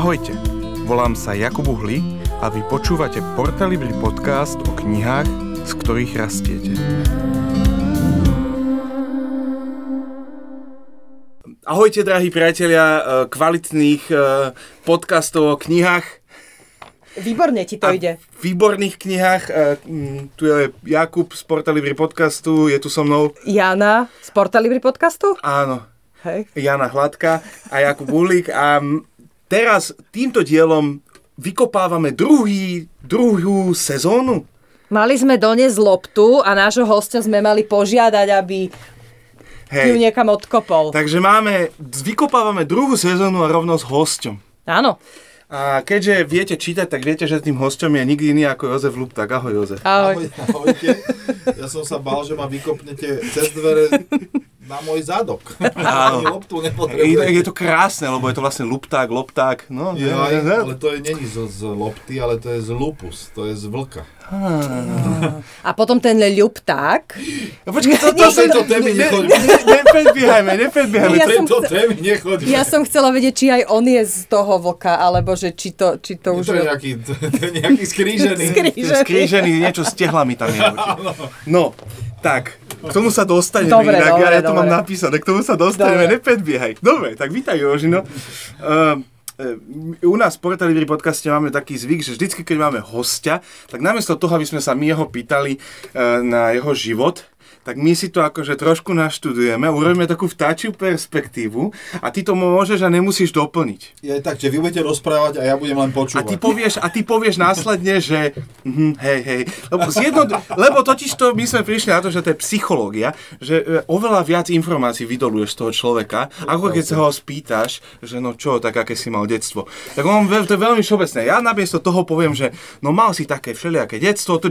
Ahojte, volám sa Jakub Uhli a vy počúvate Portalibri podcast o knihách, z ktorých rastiete. Ahojte, drahí priatelia eh, kvalitných eh, podcastov o knihách. Výborne ti to a ide. V výborných knihách. mm, Tu je Jakub z Portalibri podcastu, je tu so mnou. Jana z Portalibri podcastu? Áno, Hej. Jana Hladka a Jakub Uhlík a teraz týmto dielom vykopávame druhý, druhú sezónu. Mali sme doniesť loptu a nášho hostia sme mali požiadať, aby ju Hej. niekam odkopol. Takže máme, vykopávame druhú sezónu a rovno s hosťom. Áno. A keďže viete čítať, tak viete, že tým hosťom je nikdy iný ako Jozef Lupták. Ahoj Jozef. Ahoj. Ahoj, ahojte. Ja som sa bál, že ma vykopnete cez dvere na môj zadok. Áno. Loptu Je, nepotrebujem. je to krásne, lebo je to vlastne Lupták, Lopták. No, Je, ale to je není zo, z lopty, ale to je z lupus, to je z vlka. A potom ten ľupták. No, počkej, to, to, Do tejto témy ne, nechoďme. ne, nepredbiehajme, nepredbiehajme. Ja chce- témy nechoďme. Ja som chcela vedieť, či aj on je z toho vlka, alebo že či to, či to už... To je nejaký, to je nejaký skrížený. Skrížený. Skrížený, niečo s tehlami tam je. No, tak, k tomu sa dostaneme Dobre, inak, dobre, ja, ja to mám dobre. napísané, k tomu sa dostaneme, Dobre. nepredbiehaj. Dobre, tak vítaj Jožino. Uh, u nás v Portalibri podcaste máme taký zvyk, že vždycky, keď máme hostia, tak namiesto toho, aby sme sa my jeho pýtali uh, na jeho život, tak my si to akože trošku naštudujeme, urobíme takú vtáčiu perspektívu a ty to môžeš a nemusíš doplniť. Je tak, že vy budete rozprávať a ja budem len A počúvať. ty povieš, a ty povieš následne, že mhm, hej, hej. Lebo, zjedno, lebo totiž to, my sme prišli na to, že to je psychológia, že e, oveľa viac informácií vydoluješ z toho človeka, ako keď sa ho spýtaš, že no čo, tak aké si mal detstvo. Tak on, to je veľmi všeobecné. Ja namiesto toho poviem, že no mal si také všelijaké detstvo,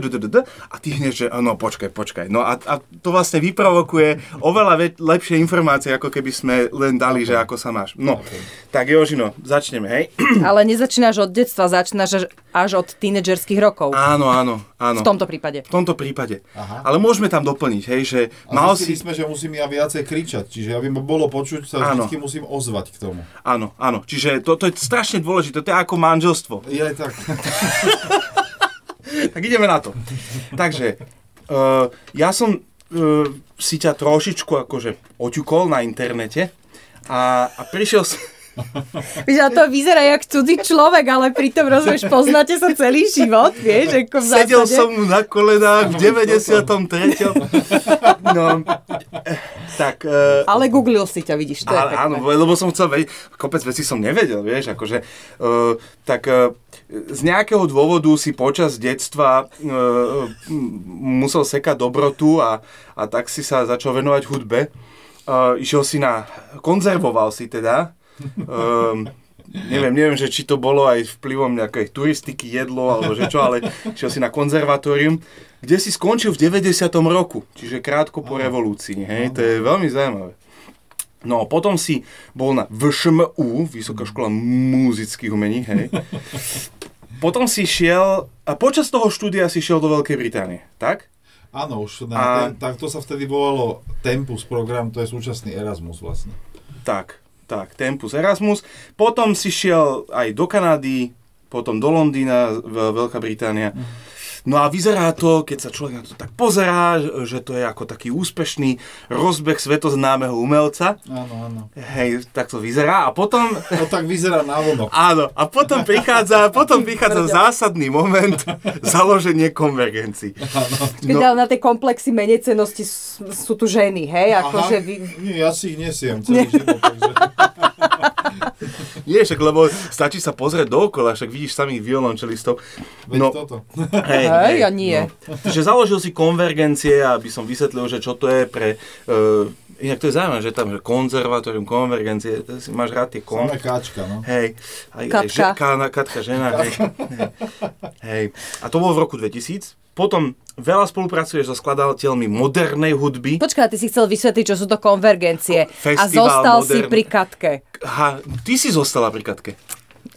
a ty hneď, že no počkaj, počkaj. No a, a to vlastne vyprovokuje oveľa ve- lepšie informácie, ako keby sme len dali, že ako sa máš. No, tak Jožino, začneme, hej? Ale nezačínaš od detstva, začínaš až, od tínedžerských rokov. Áno, áno, áno. V tomto prípade. V tomto prípade. Aha. Ale môžeme tam doplniť, hej, že A mal si... sme, že musím ja viacej kričať, čiže aby ma bolo počuť, sa Áno. vždy musím ozvať k tomu. Áno, áno. Čiže to, to je strašne dôležité. To je ako manželstvo. Je tak. Tak ideme na to. Takže, uh, ja som uh, si ťa trošičku akože oťukol na internete a, a prišiel som... Víš, a to vyzerá jak cudzí človek, ale pritom rozumieš, poznáte sa celý život, vieš, ako v zásade. Sedel som mu na kolenách v 93. No, tak... Uh, Ale googlil si ťa, vidíš, to je Ale, pekné. áno, lebo som chcel vedieť, kopec vecí som nevedel, vieš, akože, uh, tak uh, z nejakého dôvodu si počas detstva uh, musel sekať dobrotu a, a tak si sa začal venovať hudbe. Uh, išiel si na, konzervoval si teda, um, neviem, neviem, že či to bolo aj vplyvom nejakej turistiky, jedlo, alebo že čo, ale išiel si na konzervatórium, kde si skončil v 90. roku, čiže krátko po revolúcii, hej, to je veľmi zaujímavé. No, potom si bol na VŠMU, Vysoká škola muzických umení, hej. Potom si šiel, a počas toho štúdia si šiel do Veľkej Británie, tak? Áno, už na A- ten, tak to sa vtedy volalo Tempus program, to je súčasný Erasmus vlastne. Tak, tak, Tempus Erasmus. Potom si šiel aj do Kanady, potom do Londýna, Veľká Británia. No a vyzerá to, keď sa človek na to tak pozerá, že to je ako taký úspešný rozbeh svetoznámeho umelca. Áno, áno. Hej, tak to vyzerá. A potom, To tak vyzerá na vonok. áno, a potom prichádza, potom prichádza zásadný moment, založenie konvergencií. Keď ale na tej komplexy menecenosti sú, sú tu ženy, hej? Akože vy... Nie, ja si ich nesiem celý život, takže... Nie, však, lebo stačí sa pozrieť dookola, však vidíš samých violončelistov. No, toto. hej, Hej, a nie. Čiže založil si konvergencie, aby som vysvetlil, že čo to je pre... Uh, inak to je zaujímavé, že tam že konzervatórium, konvergencie, to si máš rád tie kon... Samé káčka, no. Hej, aj, aj Katka. že, kána, Katka, žena, hej, hej, hej. A to bolo v roku 2000. Potom veľa spolupracuješ so skladateľmi modernej hudby. Počkaj, ty si chcel vysvetliť, čo sú to konvergencie. a Festival zostal si modern- pri katke. Ha, ty si zostala pri Katke.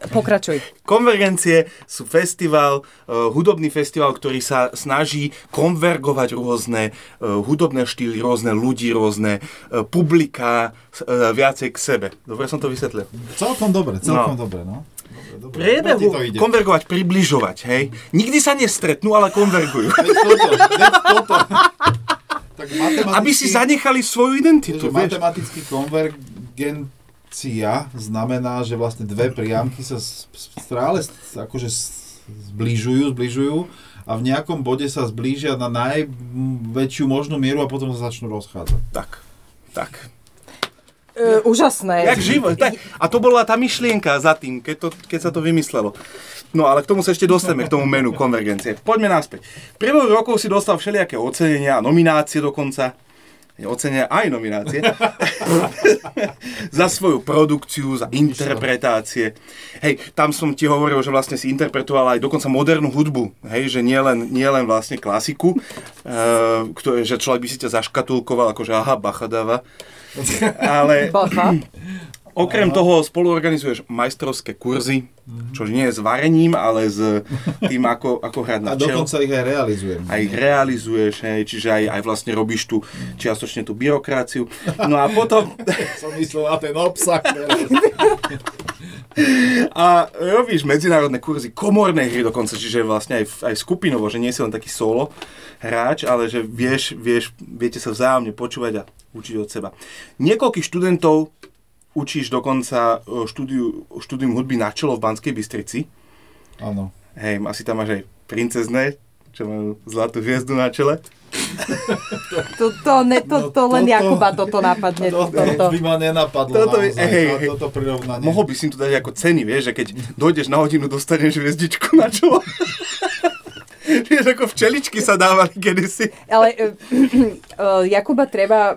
Pokračuj. Konvergencie sú festival, uh, hudobný festival, ktorý sa snaží konvergovať rôzne uh, hudobné štýly, rôzne ľudí, rôzne publiká uh, viacej k sebe. Dobre som to vysvetlil? Celkom dobre, celkom No. dobre, no. Dobre. priebehu to ide. konvergovať, približovať, hej. Nikdy sa nestretnú, ale konvergujú. Veď toto, veď toto. Tak Aby si zanechali svoju identitu, vieš. matematicky konvergencia znamená, že vlastne dve priamky sa stále akože zbližujú, zbližujú a v nejakom bode sa zblížia na najväčšiu možnú mieru a potom sa začnú rozchádzať. Tak, tak. Uh, úžasné. Jak život. A to bola tá myšlienka za tým, keď, to, keď sa to vymyslelo. No ale k tomu sa ešte dostaneme, k tomu menu konvergencie. Poďme naspäť. Priebehu rokov si dostal všelijaké ocenenia, nominácie dokonca. Ocenenia aj nominácie. za svoju produkciu, za interpretácie. Hej, tam som ti hovoril, že vlastne si interpretoval aj dokonca modernú hudbu. Hej, že nie len, nie len vlastne klasiku, uh, ktoré, že človek by si ťa zaškatulkoval, akože aha, bacha dáva. Ale. Okrem toho spoluorganizuješ majstrovské kurzy, čo nie je s varením, ale s tým, ako, ako hrať na A čel. dokonca ich aj realizujem. A ich realizuješ, hej, čiže aj, aj vlastne robíš tu čiastočne tú byrokraciu. No a potom Som myslel na ten obsah. a robíš medzinárodné kurzy, komorné hry dokonca, čiže vlastne aj, aj skupinovo, že nie si len taký solo hráč, ale že vieš, vieš, viete sa vzájomne počúvať a učiť od seba. Niekoľkých študentov učíš dokonca e, štúdiu, štúdium hudby na čelo v Banskej Bystrici. Áno. Hej, asi tam máš aj princezné, čo majú zlatú hviezdu na čele. To, to, ne, to, No to len toto- Jakuba toto napadne. Toto Toto. by ma nenapadlo Toto by- naozaj, hej, a hej. toto prirovnanie. Mohol by si im tu dať ako ceny, vieš, že keď dojdeš na hodinu, dostaneš hviezdičku na čelo. vieš, ako včeličky sa dávali kedysi. Ale uh, uh, Jakuba treba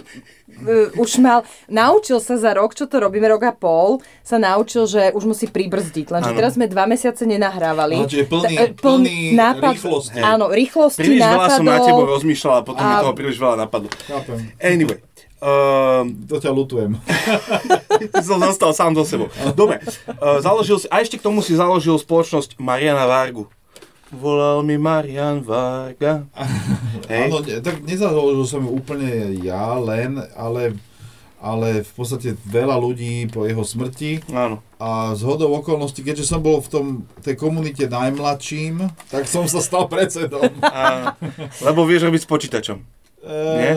uh, už mal, naučil sa za rok, čo to robíme, rok a pol, sa naučil, že už musí pribrzdiť. Lenže Áno. teraz sme dva mesiace nenahrávali. Aha, čiže plný- Ta- eh, plný rýchlosti. Áno, rýchlosti, Príliš veľa som na tebo nápadov. rozmýšľal a potom mi toho príliš veľa napadlo. Anyway, um, To ťa lutujem. som zostal sám so sebou. Dobre, uh, založil si, a ešte k tomu si založil spoločnosť Mariana Vargu. Volal mi Marian Varga. Hej. Áno, tak nezaložil som ju úplne ja len, ale, ale v podstate veľa ľudí po jeho smrti Áno. a z hodou okolností, keďže som bol v tom, tej komunite najmladším, tak som sa stal predsedom. Áno. Lebo vieš robiť s počítačom. Nie?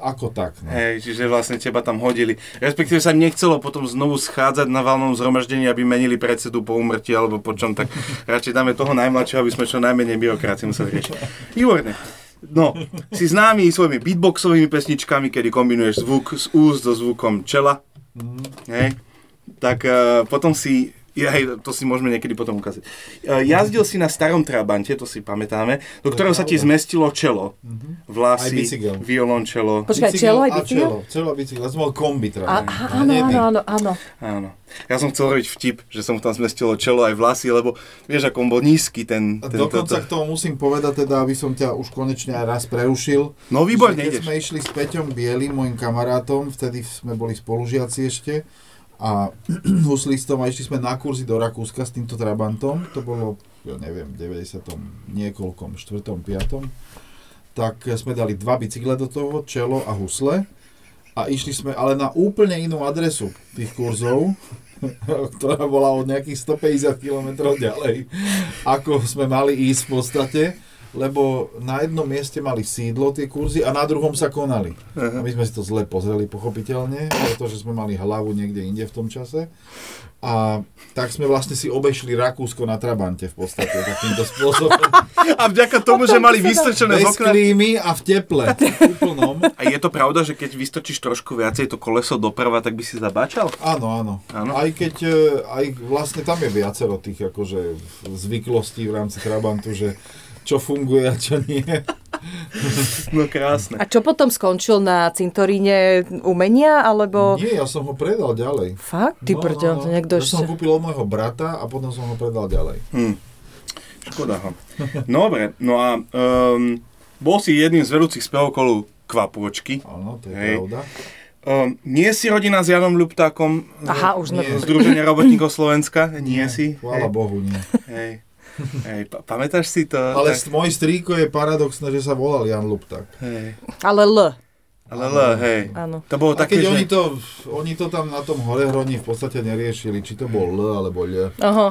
Ako tak, no. Hej, čiže vlastne teba tam hodili. Respektíve sa nechcelo potom znovu schádzať na valnom zhromaždení, aby menili predsedu po úmrtí alebo po čom, tak radšej dáme toho najmladšieho, aby sme čo najmenej byrokracie museli riešiť. Výborné. No, si známy svojimi beatboxovými pesničkami, kedy kombinuješ zvuk z úst so zvukom čela. Hej. Tak uh, potom si ja, hej, to si môžeme niekedy potom ukázať. Uh, jazdil si na starom Trabante, to si pamätáme, do ktorého sa ti zmestilo čelo, Aj vlasy, violončelo. Počkaj, čelo aj a bicykel? čelo. A bicykel. Ja som mal kombi A, á, áno, áno, áno, áno. Ja som chcel robiť vtip, že som tam zmestilo čelo aj vlasy, lebo vieš, ako on bol nízky ten... Ten dokonca toto. k tomu musím povedať teda, aby som ťa už konečne aj raz prerušil. No výborne keď ideš. sme išli s Peťom Bielým, môjim kamarátom, vtedy sme boli spolužiaci ešte, a huslistom a išli sme na kurzy do Rakúska s týmto Trabantom, to bolo, ja neviem, v 90. niekoľkom, 4. 5. Tak sme dali dva bicykle do toho, čelo a husle a išli sme ale na úplne inú adresu tých kurzov, ktorá bola od nejakých 150 km ďalej, ako sme mali ísť v podstate, lebo na jednom mieste mali sídlo tie kurzy a na druhom sa konali. A my sme si to zle pozreli, pochopiteľne, pretože sme mali hlavu niekde inde v tom čase. A tak sme vlastne si obešli Rakúsko na Trabante v podstate takýmto spôsobom. A vďaka tomu, že mali vystrčené z okna... klímy a v teple. Úplnom. A je to pravda, že keď vystrčíš trošku viacej to koleso doprava, tak by si zabáčal? Áno, áno. Áno. Aj keď, e, aj vlastne tam je viacero tých akože zvyklostí v rámci Trabantu, že čo funguje a čo nie. No krásne. A čo potom skončil na cintoríne umenia, alebo... Nie, ja som ho predal ďalej. Fakt? Ty brďo, to niekto Ja som ho kúpil od môjho brata a potom som ho predal ďalej. Hm. Škoda ho. Dobre, no a um, bol si jedným z vedúcich spevokolov Kvapôčky. Áno, to je Hej. pravda. Um, nie si rodina s Janom Ľuptákom Aha, už sme... Nie. Združenia robotníkov Slovenska? Nie, si? Chvála Hej. Bohu, nie. Hej. Hej, pa- pamätáš si to? Ale Tak- môj strýko je paradoxné, že sa volal Jan Lupták. Hej. Ale L. Ale L, hej. Áno. To bolo A také, keď že... oni to, oni to tam na tom horehroni v podstate neriešili, či to bol L alebo L. Aha,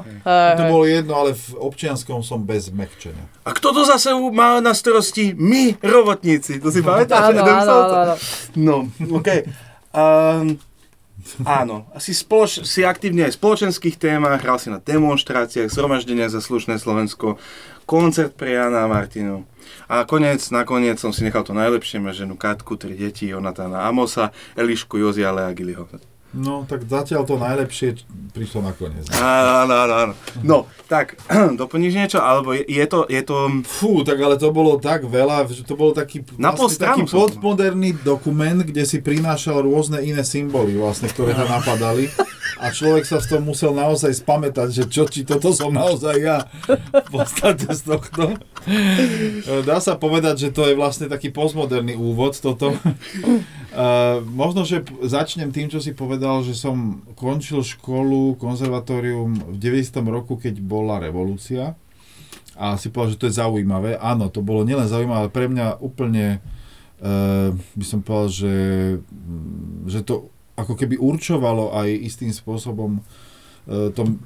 To hej, bolo jedno, ale v občianskom som bez mekčenia. A kto to zase má na starosti? My, robotníci. To si pamätáš? Áno, áno, áno. No, OK. Um, áno, asi spoloč, si aktívne aj v spoločenských témach, hral si na demonstráciách, zhromaždeniach za slušné Slovensko, koncert pre Jana a Martinu. A konec, nakoniec som si nechal to najlepšie, má ženu Katku, tri deti, Jonatána Amosa, Elišku, Jozi a Lea Giliho. No, tak zatiaľ to najlepšie prišlo nakoniec. Áno, áno, áno. No, tak, doplníš niečo? Alebo je, je to, je to... Fú, tak ale to bolo tak veľa, že to bol taký, Na vlastne taký podmoderný dokument, kde si prinášal rôzne iné symboly, vlastne, ktoré tam napadali. A človek sa v tom musel naozaj spamätať, že čo, či toto som naozaj ja v podstate z tohto. Dá sa povedať, že to je vlastne taký postmoderný úvod toto. Možno, že začnem tým, čo si povedal, že som končil školu, konzervatórium v 90. roku, keď bola revolúcia. A si povedal, že to je zaujímavé. Áno, to bolo nielen zaujímavé, ale pre mňa úplne, uh, by som povedal, že, že to ako keby určovalo aj istým spôsobom uh, to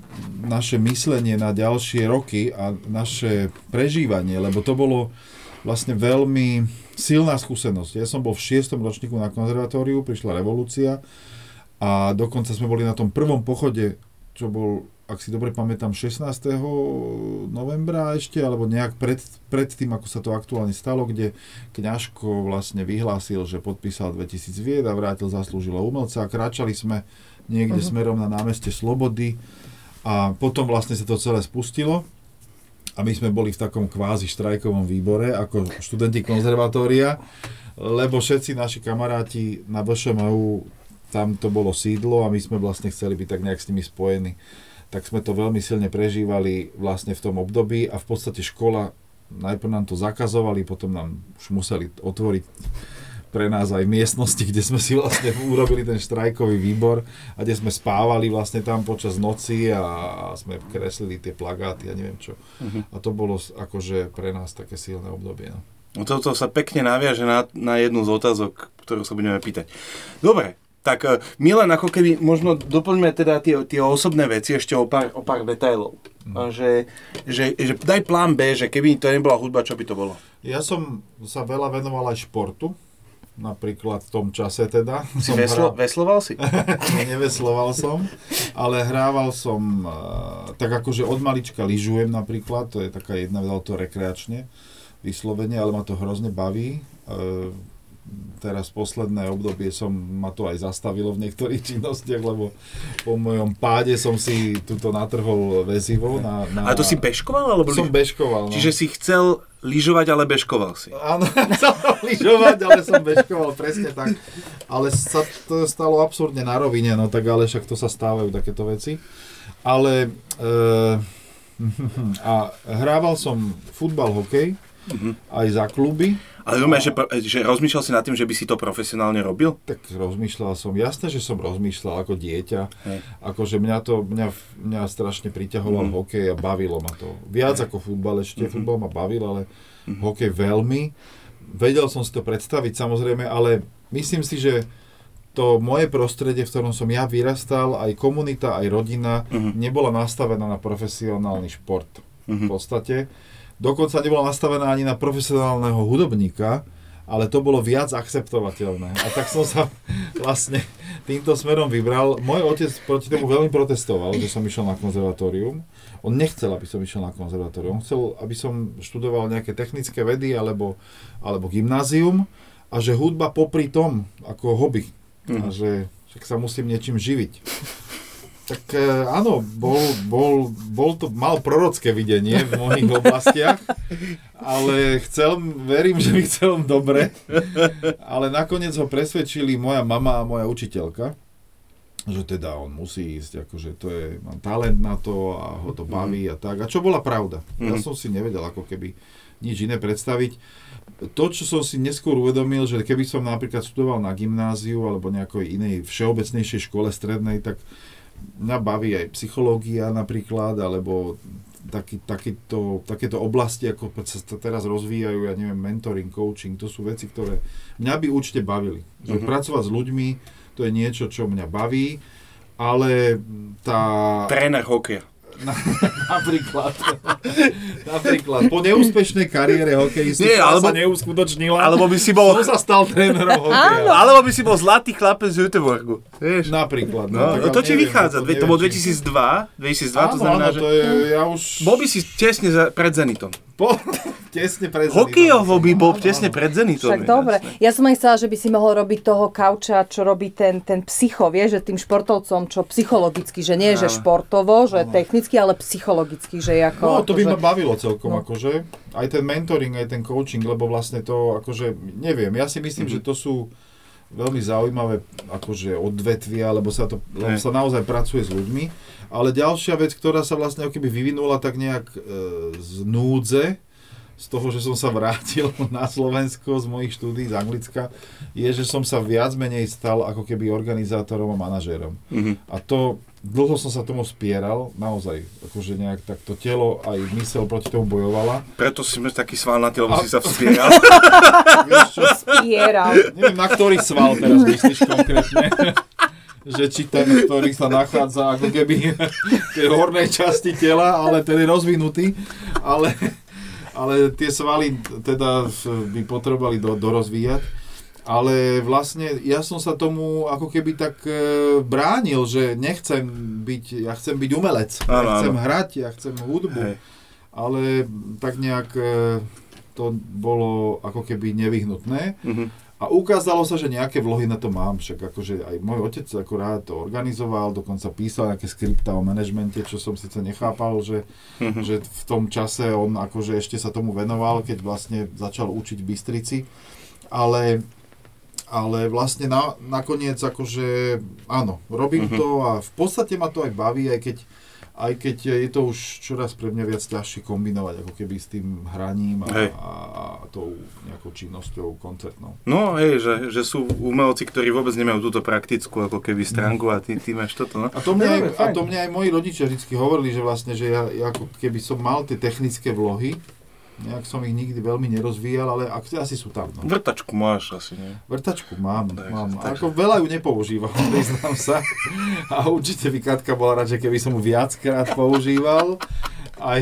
naše myslenie na ďalšie roky a naše prežívanie, lebo to bolo vlastne veľmi silná skúsenosť. Ja som bol v šiestom ročníku na konzervatóriu, prišla revolúcia a dokonca sme boli na tom prvom pochode, čo bol, ak si dobre pamätám, 16. novembra ešte, alebo nejak pred, pred tým, ako sa to aktuálne stalo, kde Kňažko vlastne vyhlásil, že podpísal 2000 vied a vrátil zaslúžilo umelca a kráčali sme niekde Mhm. smerom na námeste Slobody a potom vlastne sa to celé spustilo a my sme boli v takom kvázi štrajkovom výbore ako študenti konzervatória, lebo všetci naši kamaráti na VŠMU, tam to bolo sídlo a my sme vlastne chceli byť tak nejak s nimi spojení. Tak sme to veľmi silne prežívali vlastne v tom období a v podstate škola, najprv nám to zakazovali, potom nám už museli otvoriť pre nás aj miestnosti, kde sme si vlastne urobili ten štrajkový výbor a kde sme spávali vlastne tam počas noci a, sme kreslili tie plagáty a neviem čo. Mhm. A to bolo akože pre nás také silné obdobie. No. No toto sa pekne naviaže na, na jednu z otázok, ktorú sa budeme pýtať. Dobre, tak my len ako keby možno doplňme teda tie, tie osobné veci ešte o pár, o pár detailov. A Že, že, že daj plán B, že keby to nebola hudba, čo by to bolo? Ja som sa veľa venoval aj športu, napríklad v tom čase teda. Si veslo, hral- vesloval si? Nevesloval som, ale hrával som, eh, tak akože od malička lyžujem napríklad, to je taká jedna ale to rekreačne, vyslovene, ale ma to hrozne baví. Teraz posledné obdobie som, ma to aj zastavilo v niektorých činnostiach, lebo po mojom páde som si tuto natrhol väzivo. Na, na... A to si bežkoval? Alebo Som bežkoval, no. Čiže si chcel lyžovať, ale bežkoval si. Áno, chcel lyžovať, ale som bežkoval, presne tak. Ale sa to stalo absurdne na rovine, no tak ale však to sa stávajú takéto veci. Ale e, a hrával som futbal, hokej, Mhm. aj za kluby, Ale normálne, že, že rozmýšľal si nad tým, že by si to profesionálne robil? tak rozmýšľal som, jasné, že som rozmýšľal ako dieťa, Hej. akože mňa to, mňa, mňa strašne priťahoval Mhm. hokej a bavilo ma to. Viac ako futbal ešte, futbal ma bavil, ale hokej veľmi. Vedel som si to predstaviť samozrejme, ale myslím si, že to moje prostredie, v ktorom som ja vyrastal, aj komunita, aj rodina, Mhm. nebola nastavená na profesionálny šport Mhm. v podstate. Dokonca nebola nastavená ani na profesionálneho hudobníka, ale to bolo viac akceptovateľné. A tak som sa vlastne týmto smerom vybral. Môj otec proti tomu veľmi protestoval, že som išiel na konzervatórium. On nechcel, aby som išiel na konzervatórium. On chcel, aby som študoval nejaké technické vedy alebo, alebo gymnázium a že hudba popri tom ako hobby. A že však sa musím niečím živiť. Tak e, áno, bol, bol, bol to, mal prorocké videnie v mnohých oblastiach, ale chcel, verím, že mi chcel dobre, ale nakoniec ho presvedčili moja mama a moja učiteľka, že teda on musí ísť, akože to je, mám talent na to a ho to baví a tak. A čo bola pravda. Ja Mhm. som si nevedel ako keby nič iné predstaviť. To, čo som si neskôr uvedomil, že keby som napríklad študoval na gymnáziu alebo nejakej inej všeobecnejšej škole strednej, tak mňa baví aj psychológia napríklad, alebo taký, takýto, takéto oblasti, ako sa teraz rozvíjajú, ja neviem, mentoring, coaching, to sú veci, ktoré mňa by určite bavili. Že Mhm. Pracovať s ľuďmi, to je niečo, čo mňa baví, ale tá... Tréner hokeja. Napríklad. napríklad. Po neúspešnej kariére hokejistu, Nie, alebo- sa neuskutočnila, Alebo by si bol... som sa stal trénerom hokeja. Alebo by si bol zlatý chlapec z Göteborgu. Vieš? Napríklad. No, tak to ti neviem, vychádza. to Veď to neviem, bolo či- 2002. 2002 to Áno, znamená, áno, že... to je, ja už... Bol by si tesne za, pred Zenitom. Po, tesne pred Hokejovo by bol tesne pred Zenitom. Však dobre. Ja som aj chcela, že by si mohol robiť toho kauča, čo robí ten, ten psycho, vieš, že tým športovcom, čo psychologicky, že nie, že Áno. športovo, že technicky, ale psychologicky, že ako... No, to by akože- ma bavilo celkom, No. akože. Aj ten mentoring, aj ten coaching, lebo vlastne to, akože, neviem, ja si myslím, Mhm. že to sú veľmi zaujímavé akože odvetvia, lebo sa, to, lebo sa naozaj pracuje s ľuďmi. Ale ďalšia vec, ktorá sa vlastne ako keby vyvinula tak nejak e, z núdze, z toho, že som sa vrátil na Slovensko z mojich štúdí z Anglicka, je, že som sa viac menej stal ako keby organizátorom a manažérom. Mhm. A to, dlho som sa tomu spieral, naozaj, akože nejak takto telo aj mysel proti tomu bojovala. Preto si taký svalnatý, lebo A- si sa vspieral. Vieš čo, Spieral. neviem, na ktorý sval teraz myslíš konkrétne. že či ten, ktorý sa nachádza ako keby v hornej časti tela, ale ten je rozvinutý, ale, ale tie svaly teda by potrebovali do, dorozvíjať. Ale vlastne ja som sa tomu ako keby tak e, bránil, že nechcem byť, ja chcem byť umelec, ja Áno, chcem áno. hrať, ja chcem hudbu, Hej. ale tak nejak e, to bolo ako keby nevyhnutné. Mhm. A ukázalo sa, že nejaké vlohy na to mám, však akože aj môj otec ako rád to organizoval, dokonca písal nejaké skripta o manažmente, čo som síce nechápal, že, Mhm. že v tom čase on akože ešte sa tomu venoval, keď vlastne začal učiť v Bystrici, ale, ale vlastne na, nakoniec akože áno, robím Mhm. to a v podstate ma to aj baví, aj keď aj keď je to už čoraz pre mňa viac ťažšie kombinovať ako keby s tým hraním a, Hej. a, a tou nejakou činnosťou koncertnou. No hej, že, že sú umelci, ktorí vôbec nemajú túto praktickú ako keby stránku a ty, ty máš toto. No. A to mne, aj, a to mne aj moji rodičia vždy hovorili, že vlastne, že ja, ja ako keby som mal tie technické vlohy, nejak som ich nikdy veľmi nerozvíjal, ale ak, asi sú tam. No. Vrtačku máš asi, nie? Vrtačku mám, Takže- mám. takže- Ako veľa ju nepoužívam, priznám sa. A určite by Katka bola rada, že keby som ju viackrát používal. Aj,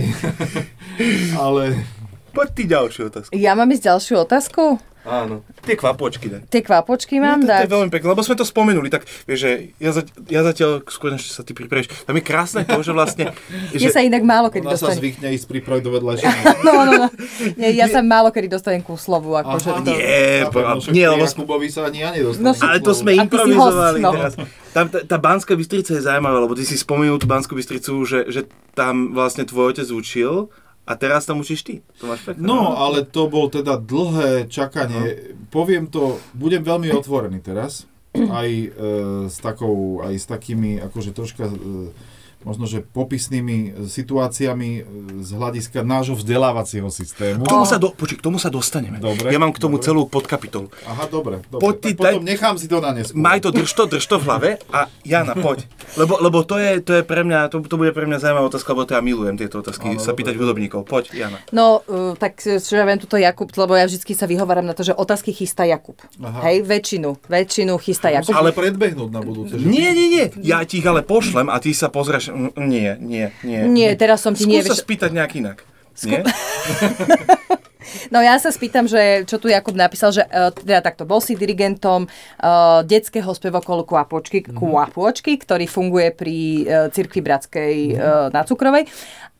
ale Poď ty ďalšiu otázku. Ja mám ísť ďalšiu otázku? Áno. Tie kvapočky daj. Tie kvapočky mám No, to, to dať? je veľmi pekné, lebo sme to spomenuli, tak vieš, že ja, za, ja zatiaľ, skôr než sa ty pripravíš, tam je krásne to, že vlastne, Ja že, sa inak málo kedy ona sa dostanem. zvykne ísť pripraviť do vedľajšieho. No, no, no. Nie, ja sa málo kedy dostanem ku slovu. Akože Aha, to... nie, po- no nie, lebo Jakubovi sa ani ja nedostanem. No, ale to sme improvizovali host, no. teraz. Tam, tá, tá Banská Bystrica je zaujímavá, lebo ty si spomenul tú Banskú Bystricu, že, že tam vlastne tvoj otec učil a teraz tam učíš ty. To máš pekné. No, ale to bol teda dlhé čakanie. Poviem to, budem veľmi otvorený teraz. Aj, e, s takou, aj s takými, akože troška, e, možno, že popisnými situáciami e, z hľadiska nášho vzdelávacieho systému. K tomu sa, do, počuj, k tomu sa dostaneme. Dobre, ja mám k tomu dobre. celú podkapitolu. Aha, dobre, dobre. Poď ty, tak potom nechám si to na neskôr. Maj to, drž to, drž to v hlave a Jana, poď. Lebo, lebo to, je, to je pre mňa, to, to bude pre mňa zaujímavá otázka, lebo to ja milujem tieto otázky, Áno, sa dobre, pýtať hudobníkov. Poď, Jana. No, uh, tak čo ja viem, tuto Jakub, lebo ja vždy sa vyhováram na to, že otázky chystá Jakub. Aha. Hej, väčšinu, väčšinu chystá Jakub. Ale predbehnúť na budúce. že? Nie, nie, nie, ja ti ich ale pošlem a ty sa pozrieš, nie, nie, nie. Nie, teraz som ti Skús nie... sa spýtať nejak inak. Nie? No ja sa spýtam, že čo tu Jakub napísal, že uh, teda takto, bol si dirigentom uh, detského spevokolu Kvapočky, Mhm. Kvapočky, ktorý funguje pri uh, Cirkvi Bratskej uh, na Cukrovej.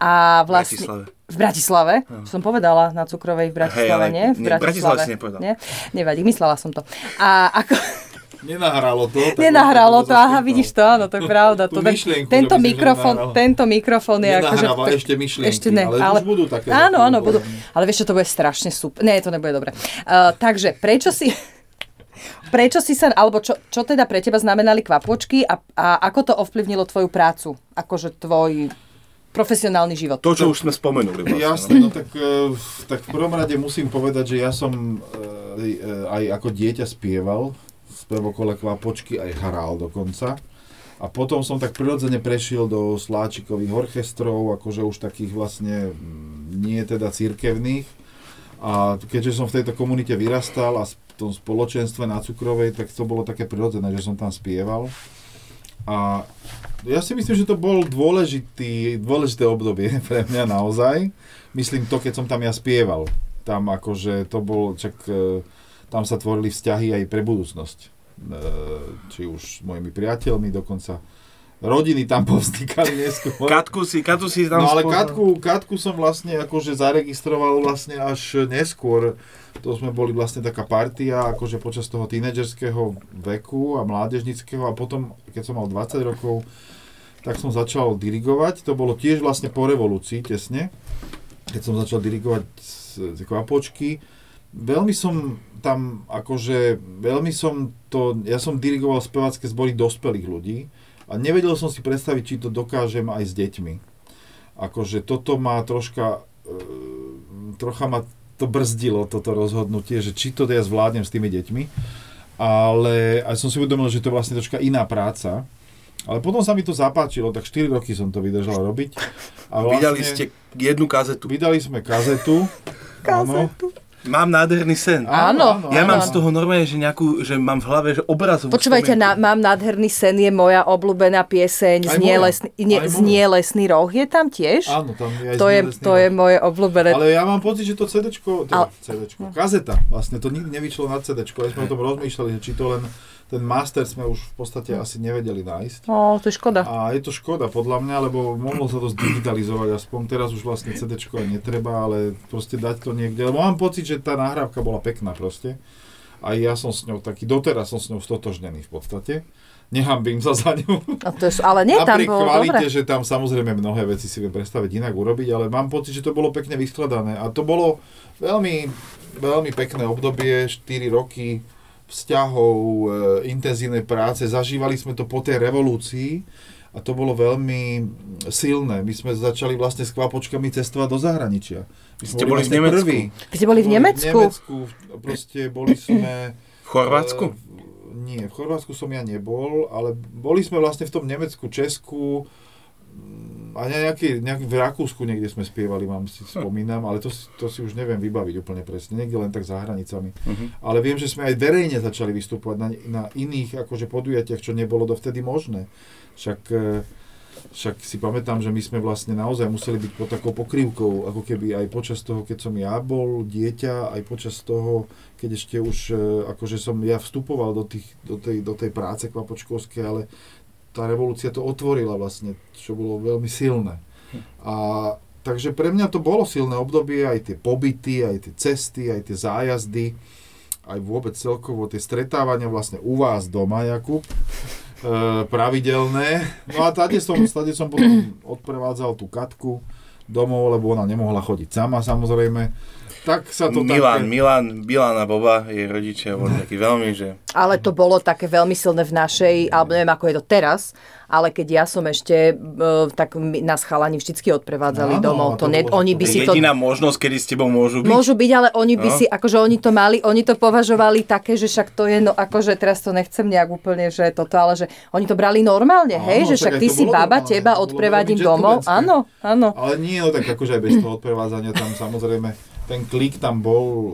A vlastne... Bratislave. V Bratislave. Som povedala na Cukrovej v Bratislave, ale nie? V nie, v Bratislave si nepovedal. Nie? Nevadí, myslela som to. A ako... Nenahralo to. tak- Nenahralo to, aha, vidíš to, áno, to je pravda. Tú To, ten, myšlienku, tento, mikrofón, tento mikrofón je akože... Nenahráva ešte myšlienky, Ešte ne, ale už budú také Áno, áno, budú. mňa. Ale vieš, čo to bude strašne super. Nie, to nebude dobre. Uh, takže, prečo si... Prečo si sa, alebo čo, čo teda pre teba znamenali kvapôčky a, a ako to ovplyvnilo tvoju prácu? Akože tvoj profesionálny život. To, čo už sme spomenuli. Vlastne, Jasne, no tak, eh, tak v prvom rade musím povedať, že ja som eh, aj ako dieťa spieval v spevokole Kvapočky, aj hral dokonca. A potom som tak prirodzene prešiel do sláčikových orchestrov, akože už takých vlastne mm, nie teda církevných. A keďže som v tejto komunite vyrastal a v tom spoločenstve na Cukrovej, tak to bolo také prirodzené, že som tam spieval. A ja si myslím, že to bol dôležitý, dôležité obdobie pre mňa naozaj. Myslím to, keď som tam ja spieval. Tam akože to bol, čak e, tam sa tvorili vzťahy aj pre budúcnosť. E, či už s mojimi priateľmi, dokonca rodiny tam povznikali neskôr. Katku si, Katku si tam No ale. Katku, Katku som vlastne akože zaregistroval vlastne až neskôr. To sme boli vlastne taká partia akože počas toho tínedžerského veku a mládežnického a potom, keď som mal 20 rokov, tak som začal dirigovať. To bolo tiež vlastne po revolúcii tesne, keď som začal dirigovať z, z kvapočky. Veľmi som tam akože, veľmi som to, ja som dirigoval spevacké zbory dospelých ľudí a nevedel som si predstaviť, či to dokážem aj s deťmi. Akože toto ma troška, e, trocha ma to brzdilo, toto rozhodnutie, že či to ja zvládnem s tými deťmi. Ale aj som si uvedomil, že to je vlastne troška iná práca. Ale potom sa mi to zapáčilo, tak 4 roky som to vydržal robiť. A Vydali ste jednu kazetu. Vydali sme kazetu. Áno. Mám nádherný sen. Áno. Ja mám áno. z toho normálne, že nejakú, že mám v hlave, že obrazovú Počúvajte, na, mám nádherný sen, je moja obľúbená pieseň, Aj znie moja. lesný, znie roh, je tam tiež? Áno, tam je aj to, je, to je moje obľúbené. Ale ja mám pocit, že to CDčko, teda Ale- CDčko, kazeta, vlastne to nikdy nevyšlo na CDčko, aj sme o tom rozmýšľali, že či to len ten master sme už v podstate asi nevedeli nájsť. Ó, to je škoda. A je to škoda podľa mňa, lebo mohlo sa to zdigitalizovať, aspoň teraz už vlastne aj netreba, ale proste dať to niekde, lebo mám pocit, že tá nahrávka bola pekná proste. A ja som s ňou taký, doteraz som s ňou stotožnený v podstate. Nehambím sa za ňu. A to je, ale nie, tam bolo kvalite, dobre. že tam samozrejme mnohé veci si viem predstaviť inak urobiť, ale mám pocit, že to bolo pekne vyskladané. A to bolo veľmi, veľmi pekné obdobie, 4 roky vzťahov, e, intenzívnej práce. Zažívali sme to po tej revolúcii a to bolo veľmi silné. My sme začali vlastne s kvapočkami cestovať do zahraničia. My sme Ste boli v vlastne Nemecku? prví. Vy ste boli v Nemecku? V Nemecku, proste boli sme... V Chorvátsku? E, nie, v Chorvátsku som ja nebol, ale boli sme vlastne v tom Nemecku, Česku a nejaký, nejaký, v Rakúsku niekde sme spievali, mám si spomínam, ale to, si- to si už neviem vybaviť úplne presne, niekde len tak za hranicami. Mhm. Ale viem, že sme aj verejne začali vystupovať na, na iných akože podujatiach, čo nebolo dovtedy možné. Však, e, však si pamätám, že my sme vlastne naozaj museli byť pod takou pokrývkou, ako keby aj počas toho, keď som ja bol dieťa, aj počas toho, keď ešte už e, akože som ja vstupoval do, tých, do, tej, do tej práce kvapočkovskej, ale tá revolúcia to otvorila vlastne, čo bolo veľmi silné. A takže pre mňa to bolo silné obdobie, aj tie pobyty, aj tie cesty, aj tie zájazdy, aj vôbec celkovo tie stretávania vlastne u vás doma, Jakub, e, pravidelné. No a tady som, tady som potom odprevádzal tú Katku domov, lebo ona nemohla chodiť sama samozrejme. Tak sa to Milan, také... Milan, Milan a Boba, jej rodičia boli takí veľmi, že... Ale to bolo také veľmi silné v našej, alebo neviem ako je to teraz, ale keď ja som ešte, e, tak my- nás chalani vždycky odprevádzali Áno, domov. to To ne, bolo- oni by To si to... jediná možnosť, kedy s tebou môžu byť. Môžu byť, ale oni by No. si, akože oni to mali, oni to považovali také, že však to je, no akože teraz to nechcem nejak úplne, že toto, ale že oni to brali normálne, Áno, hej, že však ty si baba, normálne, teba veľmi domov, áno, áno. Ale nie, no tak akože aj bez toho odprevádzania tam samozrejme ten klik tam bol e,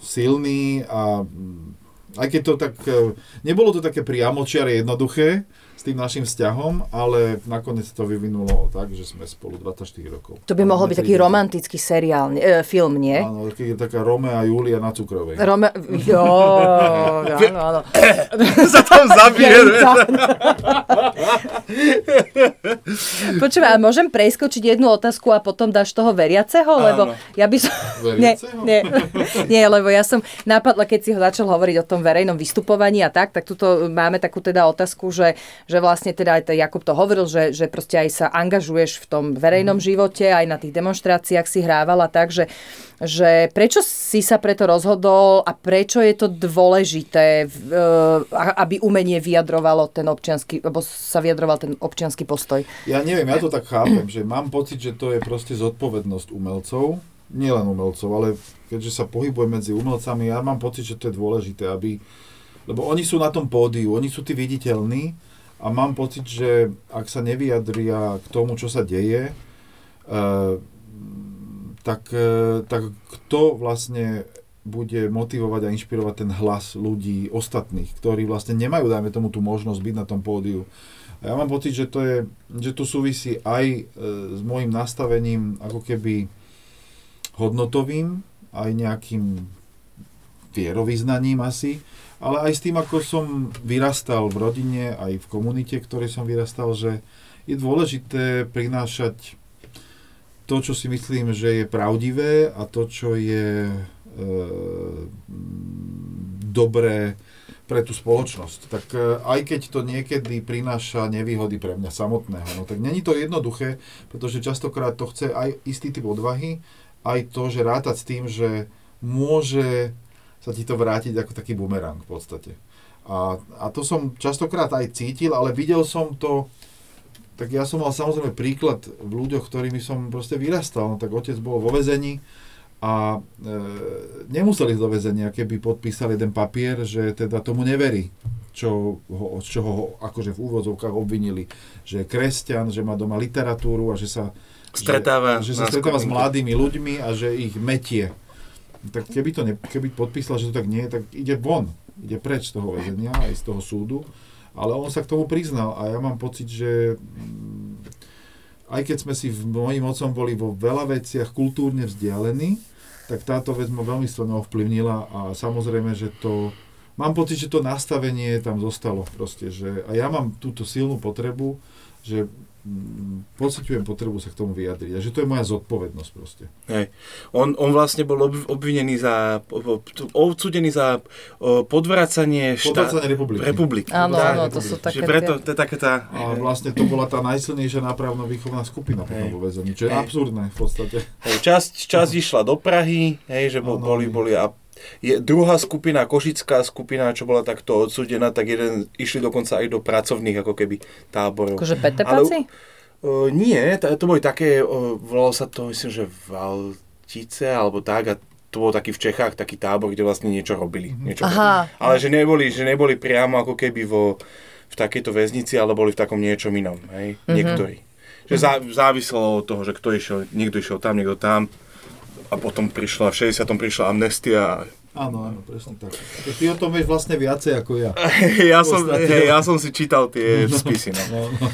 silný a mm, aj keď to tak, e, nebolo to také priamočiare jednoduché s tým našim vzťahom, ale nakoniec to vyvinulo tak, že sme spolu 24 rokov. To by mohol byť taký romantický seriál, nie- e, film, nie? Áno, taký, taká Romea a Julia na cukrovej. Rome... Jo, áno, áno. sa tam zabije. Je to. Počúvaj, a môžem preskočiť jednu otázku a potom dáš toho veriaceho? Lebo Áno. ja by som... Nie, Veriaceho? nie, nie, lebo ja som napadla, keď si ho začal hovoriť o tom verejnom vystupovaní a tak, tak tuto máme takú teda otázku, že, že vlastne teda aj Jakub to hovoril, že, že proste aj sa angažuješ v tom verejnom Mhm. živote, aj na tých demonstráciách si hrávala tak, že, že prečo si sa preto rozhodol a prečo je to dôležité, e, a- aby umenie vyjadrovalo ten občiansky, alebo sa vyjadroval ten občiansky postoj? Ja neviem, ja to tak chápem, že mám pocit, že to je proste zodpovednosť umelcov, nielen umelcov, ale keďže sa pohybujem medzi umelcami, ja mám pocit, že to je dôležité, aby, lebo oni sú na tom pódiu, oni sú tí viditeľní a mám pocit, že ak sa nevyjadria k tomu, čo sa deje, uh, tak, uh, tak kto vlastne bude motivovať a inšpirovať ten hlas ľudí ostatných, ktorí vlastne nemajú, dajme tomu, tú možnosť byť na tom pódiu. A ja mám pocit, že to, je, že to súvisí aj e, s môjim nastavením ako keby hodnotovým, aj nejakým vierovýznaním asi, ale aj s tým, ako som vyrastal v rodine, aj v komunite, ktorej som vyrastal, že je dôležité prinášať to, čo si myslím, že je pravdivé a to, čo je E, dobré pre tú spoločnosť. Tak e, aj keď to niekedy prináša nevýhody pre mňa samotného, no tak není to jednoduché, pretože častokrát to chce aj istý typ odvahy, aj to, že rátať s tým, že môže sa ti to vrátiť ako taký bumerang v podstate. A, a to som častokrát aj cítil, ale videl som to, tak ja som mal samozrejme príklad v ľuďoch, ktorými som proste vyrastal. No tak otec bol vo vezení, a e, nemuseli ísť do väzenia, keby podpísali jeden papier, že teda tomu neverí, čo ho, čo ho akože v úvodzovkách obvinili, že je kresťan, že má doma literatúru a že sa stretáva, že, že sa stretáva s mladými ľuďmi a že ich metie. Tak keby to ne, keby podpísal, že to tak nie je, tak ide von, ide preč z toho väzenia, aj z toho súdu, ale on sa k tomu priznal a ja mám pocit, že mm, aj keď sme si v mojim otcom boli vo veľa veciach kultúrne vzdialení, tak táto vec ma veľmi silno ovplyvnila a samozrejme, že to, mám pocit, že to nastavenie tam zostalo proste, že a ja mám túto silnú potrebu, že pociťujem potrebu sa k tomu vyjadriť a že to je moja zodpovednosť proste. Hej. On, on vlastne bol obvinený za, odsudený za podvracanie, štát, podvracanie republiky. republiky. Áno, áno, to sú také preto, to je také tá... A vlastne to bola tá najsilnejšia nápravno-výchovná skupina potom vo väzení, čo je hej. absurdné v podstate. Hej, časť, časť išla do Prahy, hej, že bol, boli, boli a je druhá skupina, košická skupina, čo bola takto odsudená, tak jeden išli dokonca aj do pracovných ako keby táborov. Akože petepáci? Uh, nie, to, to boli také, uh, volalo sa to, myslím, že Valtice alebo tak a to bol taký v Čechách taký tábor, kde vlastne niečo robili. Mhm. Niečo Aha. Robili. Ale že neboli, že neboli priamo ako keby vo, v takejto väznici, ale boli v takom niečom inom. Hej? Mm-hmm. Niektorí. Že zá, záviselo od toho, že kto išiel, niekto išiel tam, niekto tam a potom prišla, v 60. prišla amnestia Áno, áno, presne tak. Ty o tom vieš vlastne viacej ako ja. ja, som, hej, ja som si čítal tie no, spisy. No. No, no.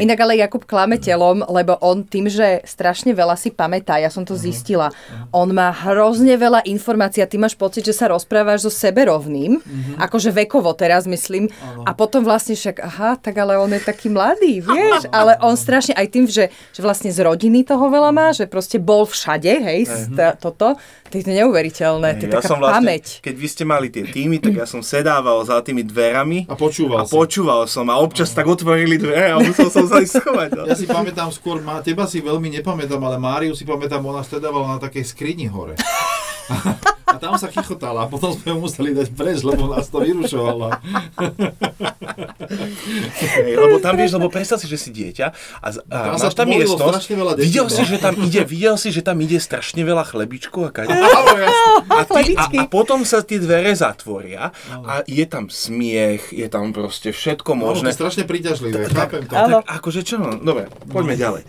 Inak ale Jakub klame telom, lebo on tým, že strašne veľa si pamätá, ja som to uh-huh. zistila, uh-huh. on má hrozne veľa informácií a ty máš pocit, že sa rozprávaš so seberovným, uh-huh. akože vekovo teraz myslím, uh-huh. a potom vlastne však, aha, tak ale on je taký mladý, vieš, ale on strašne aj tým, že, že vlastne z rodiny toho veľa má, že proste bol všade, hej, uh-huh. toto, to je neuveriteľné, to je ja taká som vlastne, pamäť. Keď vy ste mali tie týmy, tak ja som sedával za tými dverami. A počúval a som. počúval som. A občas tak otvorili dvere a musel som sa ísť schovať. No. Ja si pamätám skôr, teba si veľmi nepamätám, ale Máriu si pamätám, ona sedávala na takej skrini hore. A tam sa chichotala a potom sme ju museli dať preč, lebo nás to vyrušovalo. Hey, lebo tam vieš, lebo predstav si, že si dieťa a, a tam máš tam miestnosť, videl si, že tam ide, videl si, že tam ide strašne veľa chlebičkov a kade. A, ty, a, a, potom sa tie dvere zatvoria a je tam smiech, je tam proste všetko možné. No, to je strašne príťažlivé, chápem to. Tak, akože čo, no, dobre, poďme no. ďalej.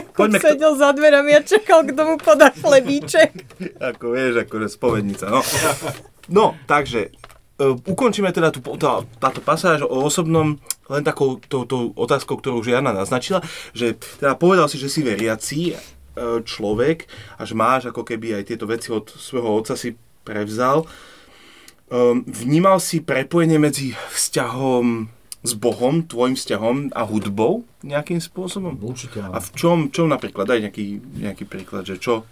Jakub sedel za dverami a čakal, kto mu podá chlebíček. Ako vieš, akože spovednica, no. No, takže uh, ukončíme teda tú, tá, táto pasáž o osobnom len takou tou, tou otázkou, ktorú už Jana naznačila, že teda povedal si, že si veriaci uh, človek a že máš ako keby aj tieto veci od svojho otca si prevzal. Um, vnímal si prepojenie medzi vzťahom s Bohom, tvojim vzťahom a hudbou nejakým spôsobom? Určite. A v čom, čom napríklad? Daj nejaký, nejaký príklad, že čo?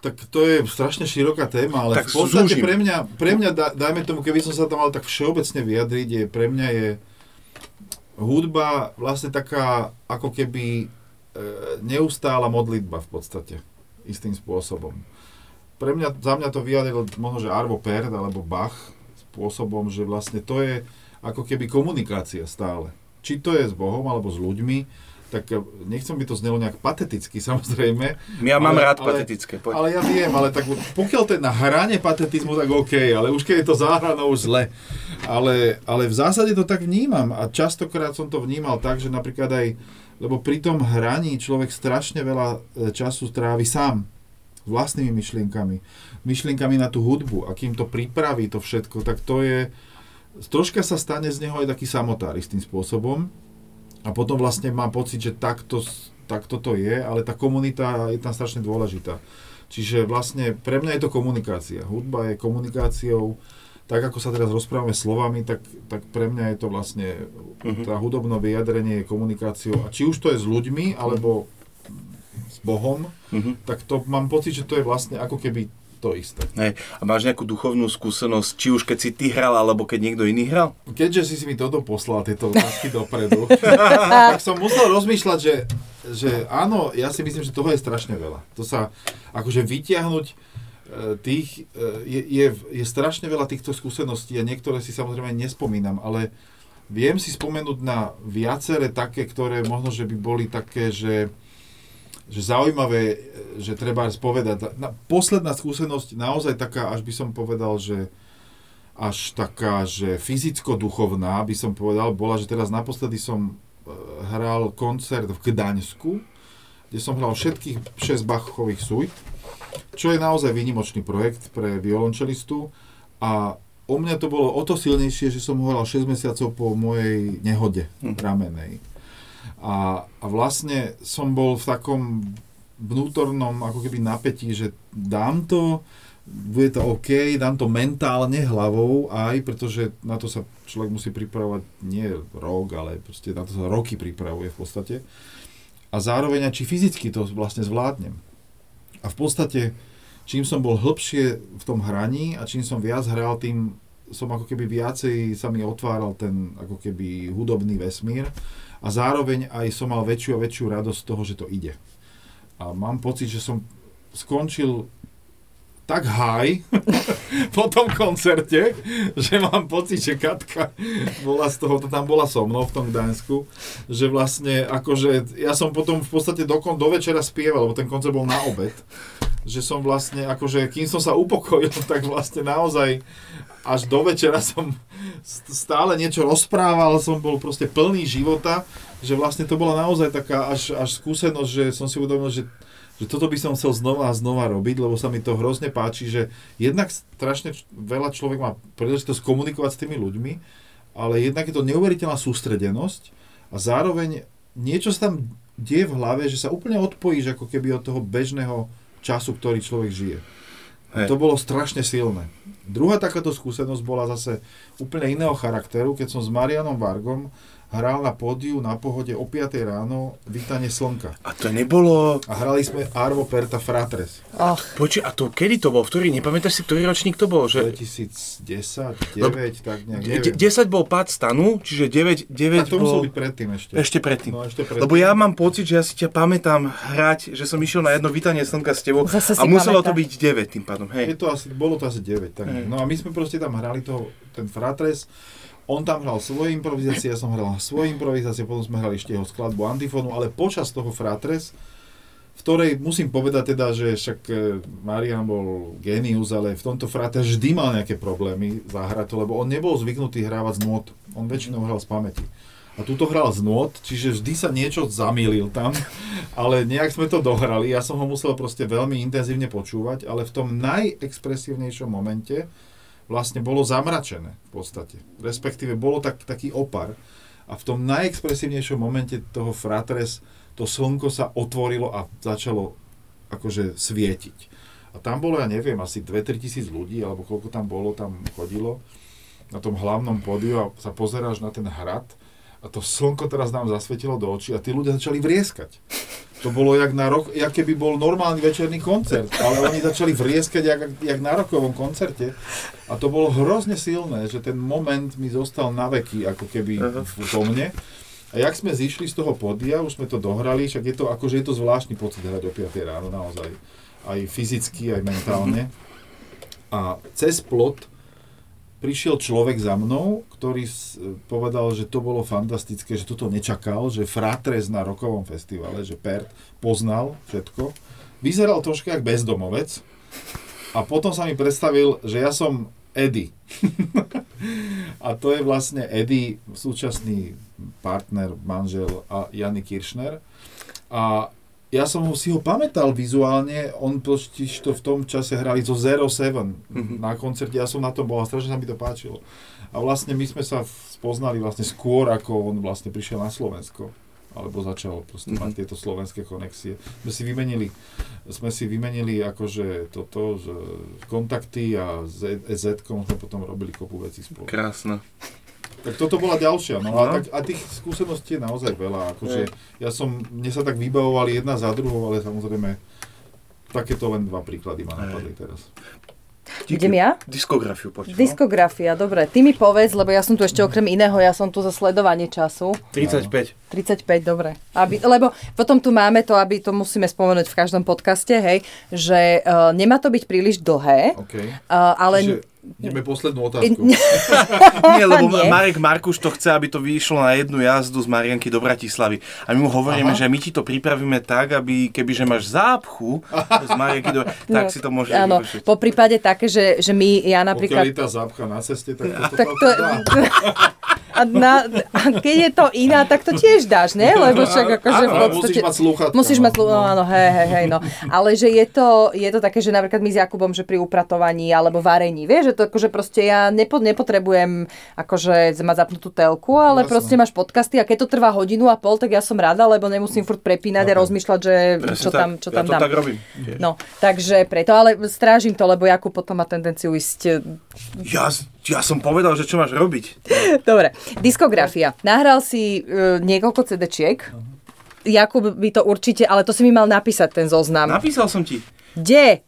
Tak to je strašne široká téma, ale tak v podstate zúžim. pre mňa, pre mňa dajme tomu, keby som sa tam mal tak všeobecne vyjadriť, je, pre mňa je hudba vlastne taká ako keby e, neustála modlitba v podstate, istým spôsobom. Pre mňa, za mňa to vyjadril možno, že Arvo Pärt alebo Bach spôsobom, že vlastne to je ako keby komunikácia stále. Či to je s Bohom alebo s ľuďmi, tak nechcem by to znelo nejak pateticky, samozrejme. Ja mám ale, rád ale, patetické. Poď. Ale ja viem, ale tak pokiaľ to je na hrane patetizmu, tak OK, ale už keď je to za hranou zle. Ale, ale v zásade to tak vnímam a častokrát som to vnímal tak, že napríklad aj, lebo pri tom hraní človek strašne veľa e, času trávi sám vlastnými myšlienkami. Myšlienkami na tú hudbu a kým to pripraví to všetko, tak to je, troška sa stane z neho aj taký samotár istým spôsobom a potom vlastne mám pocit, že takto, takto to je, ale tá komunita je tam strašne dôležitá. Čiže vlastne pre mňa je to komunikácia. Hudba je komunikáciou, tak ako sa teraz rozprávame slovami, tak, tak pre mňa je to vlastne, uh-huh. tá hudobné vyjadrenie je komunikáciou. A či už to je s ľuďmi, alebo s Bohom, uh-huh. tak to mám pocit, že to je vlastne ako keby to isté. Hej. A máš nejakú duchovnú skúsenosť, či už keď si ty hral, alebo keď niekto iný hral? Keďže si si mi toto poslal, tieto otázky dopredu, tak som musel rozmýšľať, že, že áno, ja si myslím, že toho je strašne veľa. To sa akože vytiahnuť e, tých, e, je, je, je strašne veľa týchto skúseností a niektoré si samozrejme nespomínam, ale viem si spomenúť na viaceré také, ktoré možno, že by boli také, že že zaujímavé, že treba spovedať. Na, posledná skúsenosť, naozaj taká, až by som povedal, že až taká, že fyzicko-duchovná, by som povedal, bola, že teraz naposledy som e, hral koncert v Gdaňsku, kde som hral všetkých 6 Bachových sújt, čo je naozaj výnimočný projekt pre violončelistu a u mňa to bolo o to silnejšie, že som ho hral 6 mesiacov po mojej nehode hm. ramenej. A, a vlastne som bol v takom vnútornom ako keby napätí, že dám to, bude to OK, dám to mentálne hlavou aj, pretože na to sa človek musí pripravovať nie rok, ale proste na to sa roky pripravuje v podstate. A zároveň aj či fyzicky to vlastne zvládnem. A v podstate, čím som bol hĺbšie v tom hraní a čím som viac hral, tým som ako keby viacej sa mi otváral ten ako keby hudobný vesmír a zároveň aj som mal väčšiu a väčšiu radosť z toho, že to ide. A mám pocit, že som skončil tak high po tom koncerte, že mám pocit, že Katka bola z toho, tam bola so mnou v tom Gdaňsku, že vlastne akože ja som potom v podstate do, do večera spieval, lebo ten koncert bol na obed, že som vlastne akože, kým som sa upokojil, tak vlastne naozaj až do večera som stále niečo rozprával, som bol proste plný života, že vlastne to bola naozaj taká až, až skúsenosť, že som si uvedomil, že, že toto by som chcel znova a znova robiť, lebo sa mi to hrozne páči, že jednak strašne veľa človek má príležitosť komunikovať s tými ľuďmi, ale jednak je to neuveriteľná sústredenosť a zároveň niečo sa tam deje v hlave, že sa úplne odpojíš ako keby od toho bežného času, ktorý človek žije. Hey. To bolo strašne silné. Druhá takáto skúsenosť bola zase úplne iného charakteru, keď som s Marianom Vargom hral na pódiu na pohode o 5 ráno Vítanie slnka. A to nebolo... A hrali sme Arvo Perta Fratres. Ach. Počuj, a to kedy to bol? V ktorý? Nepamätáš si, ktorý ročník to bol? Že... 2010, 9, no, tak nejak, neviem. 10 bol pád stanu, čiže 9, 9 tak to bol... byť predtým ešte. Ešte predtým. No, ešte predtým. Lebo ja mám pocit, že ja si ťa pamätám hrať, že som išiel na jedno Vítanie slnka s tebou Zase a muselo pamätá. to byť 9 tým pádom. Hej. Je to asi, bolo to asi 9. Tak. No a my sme proste tam hrali to, ten Fratres on tam hral svoje improvizácie, ja som hral svoje improvizácie, potom sme hrali ešte jeho skladbu Antifonu, ale počas toho Fratres, v ktorej musím povedať teda, že však e, Marian bol genius, ale v tomto Fratres vždy mal nejaké problémy zahrať to, lebo on nebol zvyknutý hrávať z nôd. On väčšinou hral z pamäti. A túto hral z nôd, čiže vždy sa niečo zamýlil tam, ale nejak sme to dohrali. Ja som ho musel proste veľmi intenzívne počúvať, ale v tom najexpresívnejšom momente, vlastne bolo zamračené v podstate. Respektíve bolo tak, taký opar. A v tom najexpresívnejšom momente toho fratres to slnko sa otvorilo a začalo akože svietiť. A tam bolo, ja neviem, asi 2-3 tisíc ľudí, alebo koľko tam bolo, tam chodilo na tom hlavnom pódiu a sa pozeráš na ten hrad a to slnko teraz nám zasvietilo do očí a tí ľudia začali vrieskať. To bolo jak, na rok, jak keby bol normálny večerný koncert, ale oni začali vrieskať jak, jak na rokovom koncerte a to bolo hrozne silné, že ten moment mi zostal na veky, ako keby v, v mne. A jak sme zišli z toho podia, už sme to dohrali, však je to, akože je to zvláštny pocit hrať o 5 ráno naozaj. Aj fyzicky, aj mentálne. A cez plot prišiel človek za mnou, ktorý s- povedal, že to bolo fantastické, že toto nečakal, že Fratres na rokovom festivale, že Pert poznal všetko. Vyzeral troška jak bezdomovec a potom sa mi predstavil, že ja som Eddie. a to je vlastne Eddie, súčasný partner, manžel a Jany Kiršner. A ja som ho, si ho pamätal vizuálne, on totiž to v tom čase hrali zo Zero Seven Mhm. na koncerte, ja som na tom bol a strašne sa mi to páčilo. A vlastne my sme sa spoznali vlastne skôr, ako on vlastne prišiel na Slovensko alebo začal proste Mhm. mať tieto slovenské konexie. Sme si vymenili, sme si vymenili akože toto, že kontakty a s EZ sme potom robili kopu vecí spolu. Krásne. Tak toto bola ďalšia, no No. a, tak, a tých skúseností je naozaj veľa, akože ja som, mne sa tak vybavovali jedna za druhou, ale samozrejme takéto len dva príklady ma napadli teraz. Idem ja? Diskografiu poď. no. Diskografia, dobre. Ty mi povedz, lebo ja som tu ešte okrem iného, ja som tu za sledovanie času. 35. 35, dobre. Aby, lebo potom tu máme to, aby to musíme spomenúť v každom podcaste, hej, že uh, nemá to byť príliš dlhé, OK. uh, ale... Čiže ideme poslednú otázku. Nie, lebo Nie. Marek Markuš to chce, aby to vyšlo na jednu jazdu z Marianky do Bratislavy. A my mu hovoríme, Aha. že my ti to pripravíme tak, aby kebyže máš zápchu z Marianky do... tak si to môže Áno, vyvršiť. po prípade také, že, že my, ja Pokiaľ napríklad... je tá zápcha na ceste, tak to, Tak to, to, a, na, a keď je to iná, tak to tiež dáš, ne? Lebo však akože v podstate... musíš mať slúchatka. Musíš no. mať slú... No, áno, hej, hej, hej, no. Ale že je to, je to také, že napríklad my s Jakubom, že pri upratovaní alebo varení, vieš, že to akože proste ja nepo, nepotrebujem akože mať zapnutú telku, ale Jasné. proste máš podcasty a keď to trvá hodinu a pol, tak ja som rada, lebo nemusím furt prepínať a Ok. rozmýšľať, že Presne čo tak. tam, čo tam ja to dám. tak robím. No, takže preto, ale strážim to, lebo Jakub potom má tendenciu ísť... Ja, ja som povedal, že čo máš robiť. Dobre, diskografia. Nahral si uh, niekoľko CD-čiek. Jakub by to určite, ale to si mi mal napísať ten zoznam. Napísal som ti. Kde?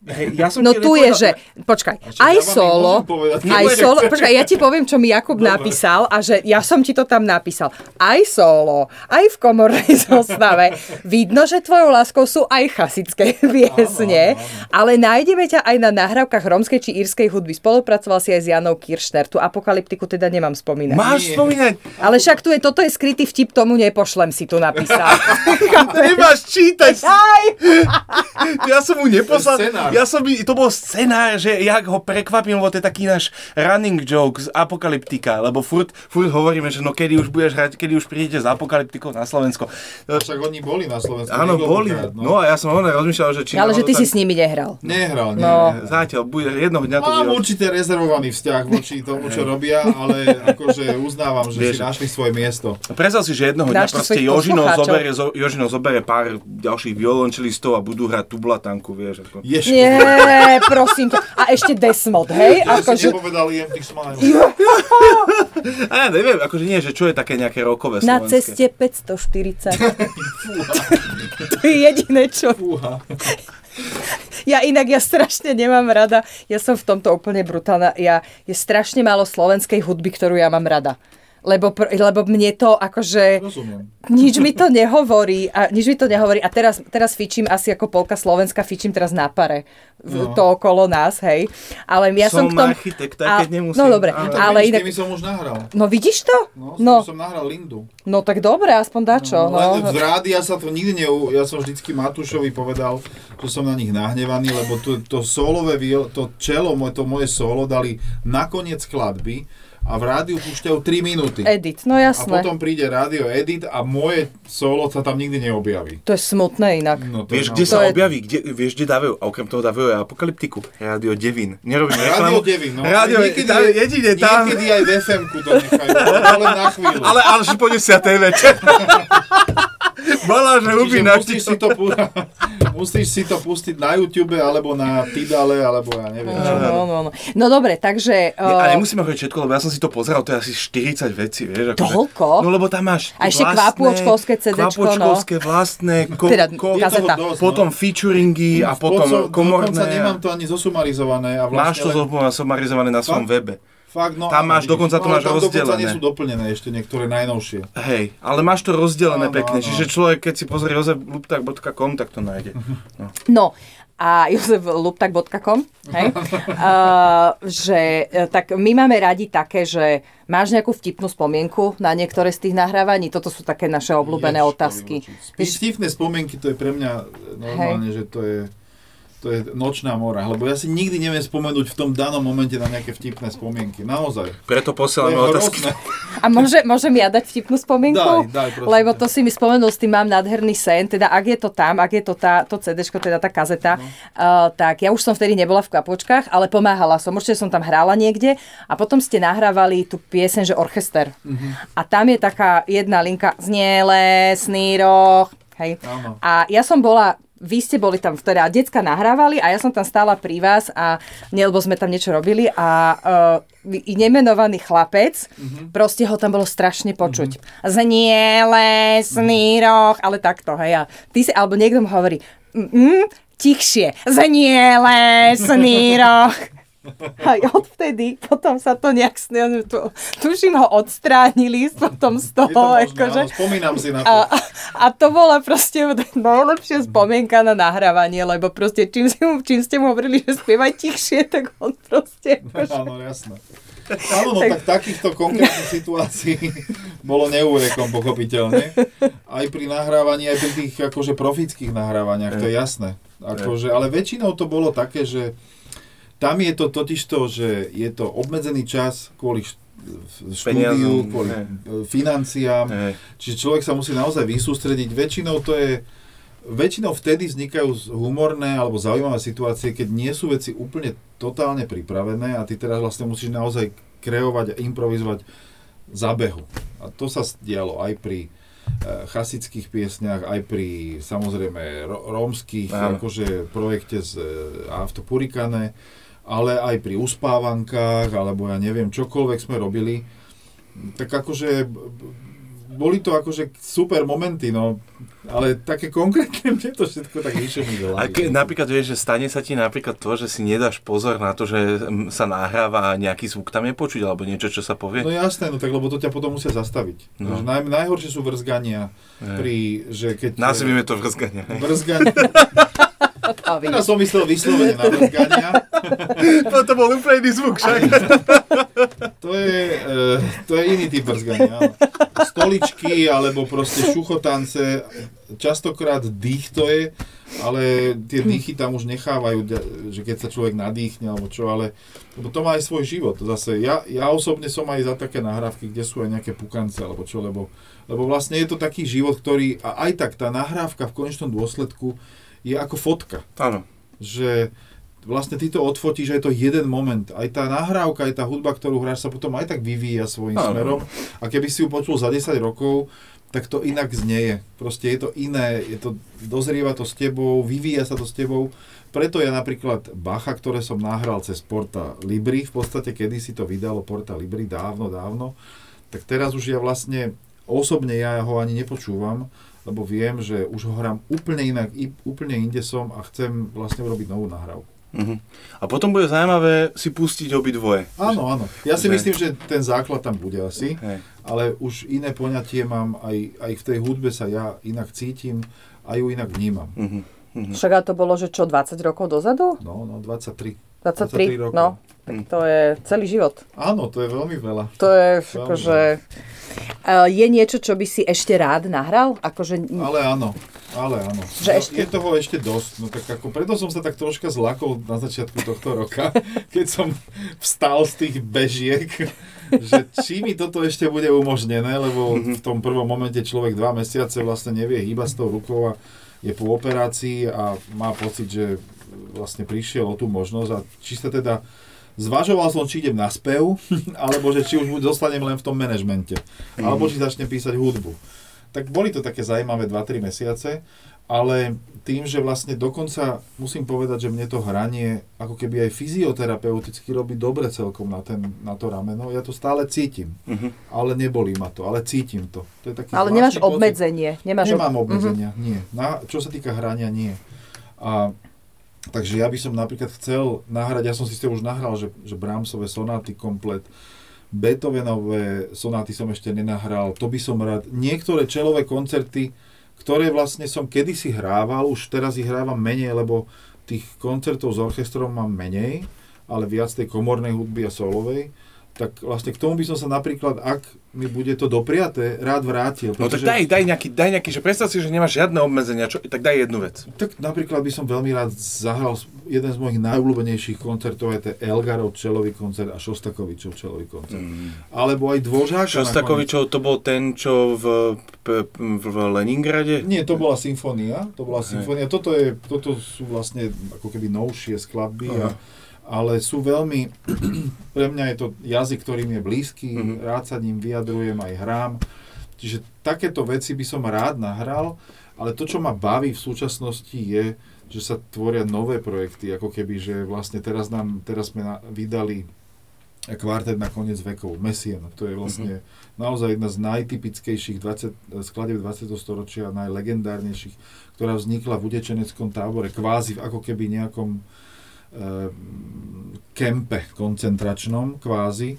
No, hej, ja som No tu je, že, počkaj, aj solo, aj solo, počkaj, ja ti poviem, čo mi Jakub Dobre. napísal a že ja som ti to tam napísal. Aj solo, aj v komornej zostave. Vidno, že tvojou láskou sú aj chasické piesne, ale nájdeme ťa aj na nahrávkach rómskej či írskej hudby. Spolupracoval si aj s Janou Kiršner. Tu apokalyptiku teda nemám spomínať. Máš spomínať. Ale však tu je, toto je skrytý vtip, tomu nepošlem si tu napísal. Nemáš čítať. Aj! Ja som mu neposlal. Ja som, mi- to bol scenár, že jak ho prekvapím, lebo to je taký náš running joke z Apokalyptika, lebo furt, furt hovoríme, že no kedy už budeš hrať, kedy už prídete z Apokalyptikou na Slovensko. Však oni boli na Slovensku. Áno, boli. niekoľkokrát, No a ja som ho rozmýšľal, že či... Ale že ty si náhodou s nimi nehral. Nehral, nie. No. Zatiaľ, bude, jednoho dňa to Mám bude... určite rezervovaný vzťah voči tomu, čo robia, ale akože uznávam, že Vieš. si našli svoje miesto. Predstav si, že jednoho dňa proste Jožino poslucháčov. zobere, zo, Jožino zobere pár ďalších violončelistov a budú hrať tublatanku, vieš. Ako. Ježko. Nie, prosím ťa. A ešte Desmod, hej? Ja si Akože, nepovedal IM tých smile. A ja neviem, akože nie, že čo je také nejaké rokové na slovenské. ceste 540. to je jediné, čo... Ja inak, ja strašne nemám rada, ja som v tomto úplne brutálna, ja, je strašne málo slovenskej hudby, ktorú ja mám rada. Lebo, pr- lebo mne to akože... Rozumiem. Nič mi to nehovorí a nič mi to nehovorí a teraz, teraz fičím asi ako polka Slovenska, fičím teraz na pare v, No. to okolo nás, hej. Ale ja som, Som k tom... architekt, aj keď nemusím. No dobre, Ale- ale Vidíš, inak... som už nahral. No vidíš to? No, No, som nahral Lindu. no tak dobre, aspoň dačo. No, Len v rádi ja sa to nikdy neu... Ja som vždycky Matúšovi povedal, že som na nich nahnevaný, lebo to, to solové, to čelo, moje, to moje solo dali na koniec skladby a v rádiu púšťajú 3 minúty. Edit, no A jasné. potom príde rádio edit a moje solo sa tam nikdy neobjaví. To je smutné inak. No, to Vieš, je kde naozaj- sa To je- objaví? Kde, vieš, kde dávajú? A okrem toho dávajú aj apokalyptiku. Rádio Devín. Nerobím Rádio reklamu. 9, no. Rádio, Niekedy tam, je- jedine tam. Niekedy aj v FM-ku to nechajú, ale len na chvíľu. Ale až po 10. večer. Bola, že na musíš si, to, pu- musíš si to pustiť na YouTube, alebo na Tidale, alebo ja neviem čo. No, no, no. no dobre, takže... Nie, a uh, nemusíme hovoriť všetko, lebo ja som si to pozeral, to je asi 40 vecí, vieš. Akože, Toľko? No lebo tam máš A ešte kvapôčkovské CDčko, no. Kvapôčkovské vlastné, ko, Teda ko, dosť, no. potom featuringy a potom Dokonca komorné. nemám to ani zosumarizované. A Máš to vlastne len, zosumarizované na svojom webe. Fakt, no, tam máš, dokonca to no, máš tam dokonca rozdelené. nie sú doplnené ešte niektoré najnovšie. Hej, ale máš to rozdelené Áno, pekne, áno. čiže človek, keď si pozrie jozefluptak.com, tak to nájde. No, a josefluptak.com, hej, uh, že e, tak my máme radi také, že máš nejakú vtipnú spomienku na niektoré z tých nahrávaní? Toto sú také naše obľúbené Jež, otázky. Vtipné spomienky, to je pre mňa normálne, že to je to je nočná mora, lebo ja si nikdy neviem spomenúť v tom danom momente na nejaké vtipné spomienky. Naozaj. Preto posielame otázky. A môže, môžem ja dať vtipnú spomienku? Daj, daj, prosím Lebo to si mi spomenul, s tým mám nádherný sen, teda ak je to tam, ak je to tá, to CDčko, teda tá kazeta, no. uh, tak ja už som vtedy nebola v kapočkách, ale pomáhala som, určite som tam hrála niekde a potom ste nahrávali tú pieseň, že orchester. Mhm. A tam je taká jedna linka, znie lesný roh, hej. Áno. A ja som bola vy ste boli tam, teda decka nahrávali a ja som tam stála pri vás a nie, lebo sme tam niečo robili a uh, nemenovaný chlapec, mm-hmm. proste ho tam bolo strašne počuť. Mm-hmm. Znie lesný roh, ale takto, hej. A ty si, alebo niekto mu hovorí, mm, tichšie, znie lesný roh. A odvtedy potom sa to nejak, tu, tuším ho odstránili potom z Je to toho, možné, akože, áno, spomínam si na to. a, a to bola proste najlepšia spomienka na nahrávanie, lebo proste čím, si mu, čím ste mu hovorili, že spievaj tichšie, tak on proste... akože- Áno, jasné. Áno, no tak takýchto konkrétnych situácií bolo neúrekom, pochopiteľne. Aj pri nahrávaní, aj pri tých akože profických nahrávaniach, to je jasné. Akože, ale väčšinou to bolo také, že tam je to totiž to, že je to obmedzený čas kvôli št- štúdiu, kvôli hej. e, financiám, Hej. Čiže človek sa musí naozaj vysústrediť. Väčšinou to je väčšinou vtedy vznikajú humorné alebo zaujímavé situácie, keď nie sú veci úplne totálne pripravené a ty teraz vlastne musíš naozaj kreovať a improvizovať za behu. A to sa dialo aj pri e, chasických piesniach, aj pri samozrejme rómskych akože projekte z e, Afto Purikane, ale aj pri uspávankách, alebo ja neviem, čokoľvek sme robili. Tak akože boli to akože super momenty, no, ale také konkrétne mne to všetko tak vyšumí do A ke, napríklad vieš, že stane sa ti napríklad to, že si nedáš pozor na to, že mm, sa nahráva a nejaký zvuk tam je počuť, alebo niečo, čo sa povie. No jasné, no tak lebo to ťa potom musia zastaviť. No. Naj, najhoršie sú vrzgania, Hej. pri, že keď... Nazvime to vrzgania. Vrzgania. Vidíš. Teraz som myslel vyslovene na vrzgania. to bol úplne iný zvuk, však. To je, e, to je iný typ vrzgania. Stoličky, alebo proste šuchotance, častokrát dých to je, ale tie dýchy tam už nechávajú, že keď sa človek nadýchne, alebo čo, ale lebo to má aj svoj život. Zase ja, ja osobne som aj za také nahrávky, kde sú aj nejaké pukance, alebo čo, lebo, lebo vlastne je to taký život, ktorý, a aj tak tá nahrávka v konečnom dôsledku je ako fotka Áno. že vlastne ty to odfotíš a je to jeden moment. Aj tá nahrávka, aj tá hudba, ktorú hráš, sa potom aj tak vyvíja svojím Áno. smerom. A keby si ju počul za 10 rokov, tak to inak znieje. Proste je to iné, je to, dozrieva to s tebou, vyvíja sa to s tebou. Preto ja napríklad Bacha, ktoré som nahral cez Porta Libri, v podstate kedy si to vydalo Porta Libri, dávno, dávno, tak teraz už ja vlastne, osobne ja ho ani nepočúvam, lebo viem, že už ho hrám úplne inak, i- úplne inde som a chcem vlastne urobiť novú nahrávku. Mhm. A potom bude zaujímavé si pustiť obidvoje. Áno, áno. Ja si Že- myslím, že ten základ tam bude asi, Hej. ale už iné poňatie mám, aj, aj v tej hudbe sa ja inak cítim a ju inak vnímam. Mhm. Mhm. Však a to bolo, že čo, 20 rokov dozadu? No, no, 23. 23, 23 rokov. no. Tak to je celý život. Áno, to je veľmi veľa. To je Veľmi akože... Uh, je niečo, čo by si ešte rád nahral? Akože... Ale áno, ale áno. Že no, ešte- Je toho ešte dosť. No tak ako, preto som sa tak troška zlakol na začiatku tohto roka, keď som vstal z tých bežiek, že či mi toto ešte bude umožnené, lebo v tom prvom momente človek dva mesiace vlastne nevie hýbať s tou rukou a je po operácii a má pocit, že vlastne prišiel o tú možnosť a či sa teda Zvažoval som, či idem na spev, alebo že či už zostanem len v tom manažmente, alebo či začnem písať hudbu. Tak boli to také zaujímavé 2-3 mesiace, ale tým, že vlastne dokonca musím povedať, že mne to hranie ako keby aj fyzioterapeuticky robí dobre celkom na, ten, na to rameno. Ja to stále cítim, Mhm. ale nebolí ma to, ale cítim to. to je taký Ale nemáš pocit. obmedzenie. Nemáš Nemám ob- obmedzenia, nie. Na, čo sa týka hrania, nie. A, takže ja by som napríklad chcel nahrať, ja som si s už nahral, že, že Brahmsové sonáty komplet, Beethovenové sonáty som ešte nenahral, to by som rád. Niektoré čelové koncerty, ktoré vlastne som kedysi hrával, už teraz ich hrávam menej, lebo tých koncertov s orchestrom mám menej, ale viac tej komornej hudby a solovej, tak vlastne k tomu by som sa napríklad, ak mi bude to dopriaté, rád vrátil. No tak daj, daj nejaký, daj nejaký, že predstav si, že nemáš žiadne obmedzenia, čo, tak daj jednu vec. Tak napríklad by som veľmi rád zahral jeden z mojich najobľúbenejších koncertov, je to Elgarov čelový koncert a Šostakovičov čelový koncert. Mm. Alebo aj nakoniec. Šostakovičov to bol ten, čo v, v, v, Leningrade? Nie, to bola symfónia, to bola symfónia. Toto, je, toto sú vlastne ako keby novšie skladby, a, ale sú veľmi, pre mňa je to jazyk, ktorým je blízky, Mhm. rád sa ním vyjadrujem, aj hrám. Čiže takéto veci by som rád nahral, ale to, čo ma baví v súčasnosti je, že sa tvoria nové projekty, ako keby, že vlastne teraz, nám, teraz sme na, vydali kvartet na koniec vekov, Messian. To je vlastne naozaj jedna z najtypickejších 20, skladieb 20. storočia, najlegendárnejších, ktorá vznikla v utečeneckom tábore, kvázi ako keby nejakom kempe koncentračnom, kvázi,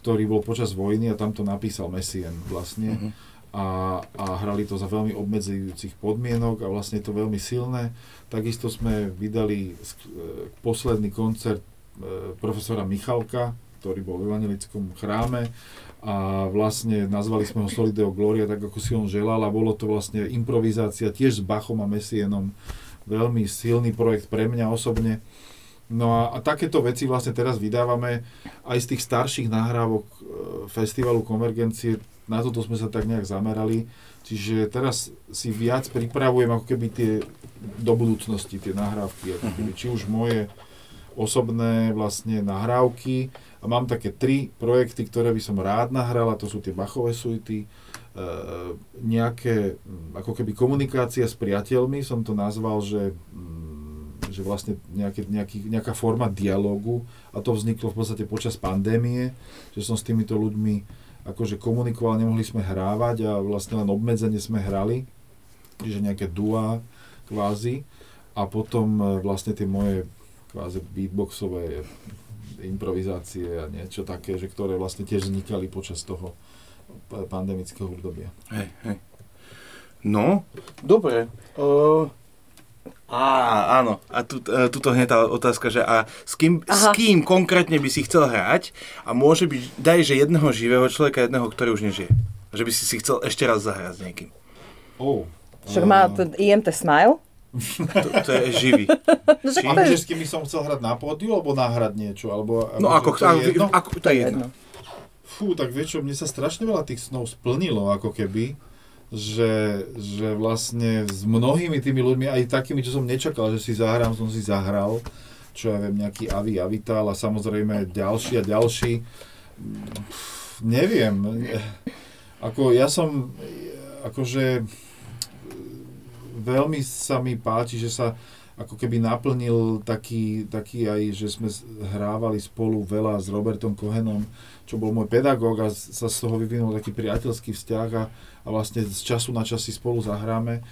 ktorý bol počas vojny a tam to napísal Messian vlastne. Mhm. A, a hrali to za veľmi obmedzujúcich podmienok a vlastne je to veľmi silné. Takisto sme vydali sk- e, posledný koncert e, profesora Michalka, ktorý bol v evangelickom chráme a vlastne nazvali sme ho Solideo Gloria, tak ako si on želal a bolo to vlastne improvizácia tiež s Bachom a Messienom. Veľmi silný projekt pre mňa osobne. No a, a takéto veci vlastne teraz vydávame aj z tých starších nahrávok e, festivalu Konvergencie. Na toto sme sa tak nejak zamerali. Čiže teraz si viac pripravujem ako keby tie do budúcnosti, tie nahrávky. Ako keby, či už moje osobné vlastne nahrávky a mám také tri projekty, ktoré by som rád nahral a to sú tie Bachové suity, e, nejaké ako keby komunikácia s priateľmi, som to nazval, že, mm, že vlastne nejaké, nejaký, nejaká forma dialogu a to vzniklo v podstate počas pandémie, že som s týmito ľuďmi akože komunikoval, nemohli sme hrávať a vlastne len obmedzenie sme hrali, čiže nejaké duá kvázi a potom e, vlastne tie moje kvázi beatboxové improvizácie a niečo také, že ktoré vlastne tiež vznikali počas toho pa- pandemického obdobia. Hej, hej. No, dobre. Uh, á, áno. A tu, uh, tuto hneď tá otázka, že a s kým, s kým konkrétne by si chcel hrať a môže byť, daj, že jedného živého človeka, jedného, ktorý už nežije. Že by si si chcel ešte raz zahrať s niekým. Oh, Však má ten IMT Smile. To, to je živý. No, Či- to je Akože s kým by som chcel hrať na pódiu, alebo nahrať niečo? Alebo, No ako, to je jedno? ako, to je jedno. Fú, tak vieš čo, mne sa strašne veľa tých snov splnilo, ako keby, že, že vlastne s mnohými tými ľuďmi, aj takými, čo som nečakal, že si zahrám, som si zahral, čo ja viem, nejaký Avi Avital a samozrejme ďalší a ďalší. Pff, neviem, ako ja som, akože veľmi sa mi páči, že sa ako keby naplnil taký, taký aj, že sme hrávali spolu veľa s Robertom Kohenom, čo bol môj pedagóg a sa z toho vyvinul taký priateľský vzťah a, a vlastne z času na čas si spolu zahráme.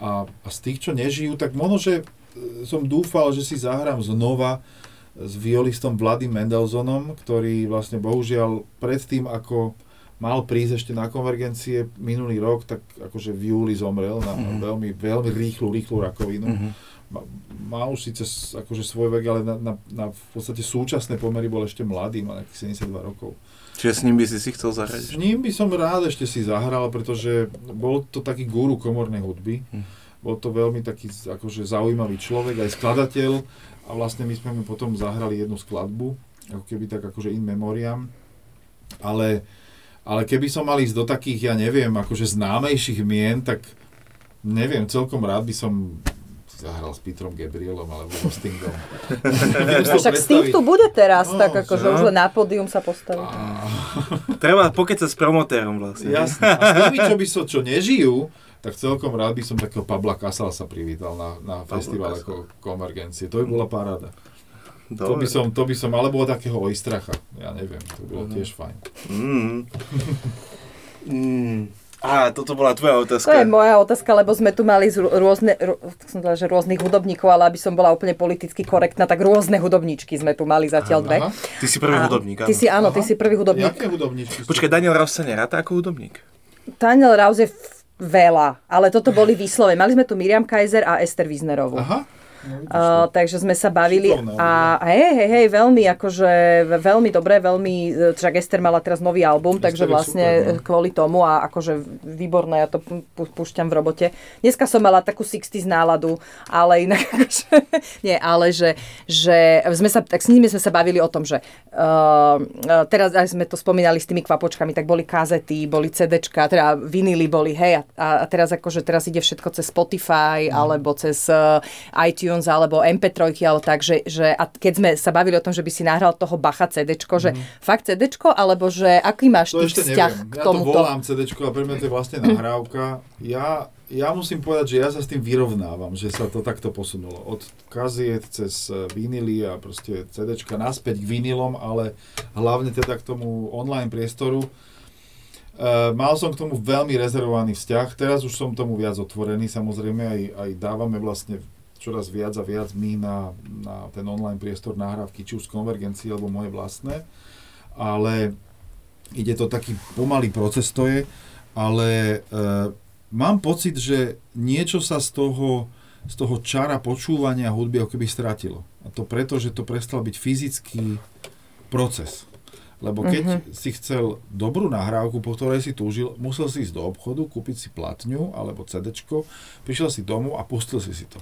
A, a z tých, čo nežijú, tak možno, že e, som dúfal, že si zahrám znova s violistom Vladym Mendelsonom, ktorý vlastne bohužiaľ predtým, ako mal prísť ešte na konvergencie minulý rok, tak akože v júli zomrel na Mhm. veľmi, veľmi rýchlu, rýchlu rakovinu. Mhm. Má, už síce akože svoj vek, ale na, na, na v podstate súčasné pomery bol ešte mladý, má nejakých 72 rokov. Čiže s ním by si si chcel zahrať? S ním by som rád ešte si zahral, pretože bol to taký guru komornej hudby. Hm. Bol to veľmi taký akože zaujímavý človek, aj skladateľ a vlastne my sme mu potom zahrali jednu skladbu, ako keby tak akože in memoriam. Ale, ale keby som mal ísť do takých, ja neviem, akože známejších mien, tak neviem, celkom rád by som zahral s Petrom Gabrielom alebo so Stingom. A to však predstaviť. tu bude teraz, No, tak akože už len na pódium sa postaví. Treba pokecať s promotérom vlastne. Jasné. A s tými, čo, by so, čo nežijú, tak celkom rád by som takého Pabla Kasal sa privítal na, na Pablo festivale ko- konvergencie. To by bola paráda. To Dobre. by som, to by som, alebo takého Oistracha. Ja neviem, to by bolo tiež fajn. Mm. mm. Á, toto bola tvoja To otázka. je moja otázka, lebo sme tu mali z rô- rôzne, rô- som povedala, že rôznych hudobníkov, ale aby som bola úplne politicky korektná, tak rôzne hudobníčky sme tu mali zatiaľ dve. Aha. Ty si prvý A hudobník, Ty áno. si, áno, ty Aha. si prvý hudobník. Jaké hudobníčky? Počkaj, Daniel Ross sa neráta ako hudobník? Daniel Raus je veľa, ale toto boli výslove. Mali sme tu Miriam Kaiser a Ester Wisnerovú. Aha, No, Uh, takže sme sa bavili Šikovná a hej, hej, hej, veľmi akože, veľmi dobre, veľmi, však Ester mala teraz nový album, Ester takže vlastne super, no. kvôli tomu a akože výborné, ja to púšťam v robote. Dneska som mala takú 60s náladu, ale inak akože, nie, ale že, že sme sa, tak s nimi sme sa bavili o tom, že uh, teraz aj sme to spomínali s tými kvapočkami, tak boli kazety, boli CDčka, teda vinily boli, hej, a, a teraz akože teraz ide všetko cez Spotify, Mhm. alebo cez uh, iTunes, alebo MP3, alebo tak, že, že a keď sme sa bavili o tom, že by si nahral toho Bacha CDčko, že fakt CDčko, alebo že aký máš Mhm. To ty vzťah neviem. k Ja to tomuto? volám CDčko a pre mňa to je vlastne nahrávka. Ja, ja musím povedať, že ja sa s tým vyrovnávam, že sa to takto posunulo. Od kaziet cez eh, vinily a proste CDčka naspäť k vinilom, ale hlavne teda k tomu online priestoru. Uh, mal som k tomu veľmi rezervovaný vzťah, teraz už som tomu viac otvorený, samozrejme aj, aj dávame vlastne čoraz viac a viac my na, na ten online priestor nahrávky, či už z konvergencie, alebo moje vlastné, ale ide to taký pomalý proces to je, ale uh, mám pocit, že niečo sa z toho, z toho čara počúvania hudby ako keby stratilo. A to preto, že to prestal byť fyzický proces. Lebo keď uh-huh. si chcel dobrú nahrávku, po ktorej si túžil, musel si ísť do obchodu, kúpiť si platňu alebo CDčko, prišiel si domov a pustil si si to.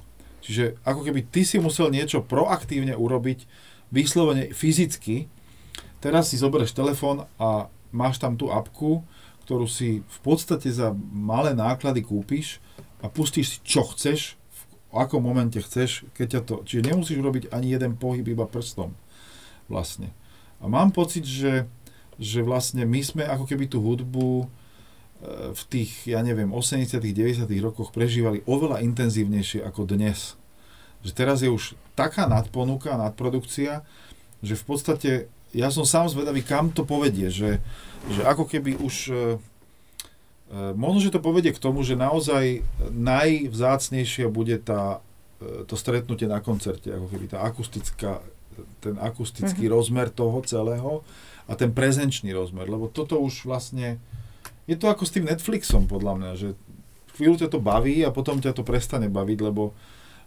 Čiže ako keby ty si musel niečo proaktívne urobiť, vyslovene fyzicky. Teraz si zoberieš telefón a máš tam tú apku, ktorú si v podstate za malé náklady kúpiš a pustíš si čo chceš, v akom momente chceš, keď ťa to... Čiže nemusíš robiť ani jeden pohyb iba prstom vlastne. A mám pocit, že, že vlastne my sme ako keby tú hudbu v tých, ja neviem, 80 90 rokoch prežívali oveľa intenzívnejšie ako dnes. Že teraz je už taká nadponuka, nadprodukcia, že v podstate ja som sám zvedavý, kam to povedie, že, že ako keby už e, e, možno, že to povedie k tomu, že naozaj najvzácnejšia bude tá, e, to stretnutie na koncerte, ako keby tá akustická, ten akustický mm-hmm. rozmer toho celého a ten prezenčný rozmer, lebo toto už vlastne je to ako s tým Netflixom podľa mňa, že chvíľu ťa to baví a potom ťa to prestane baviť, lebo,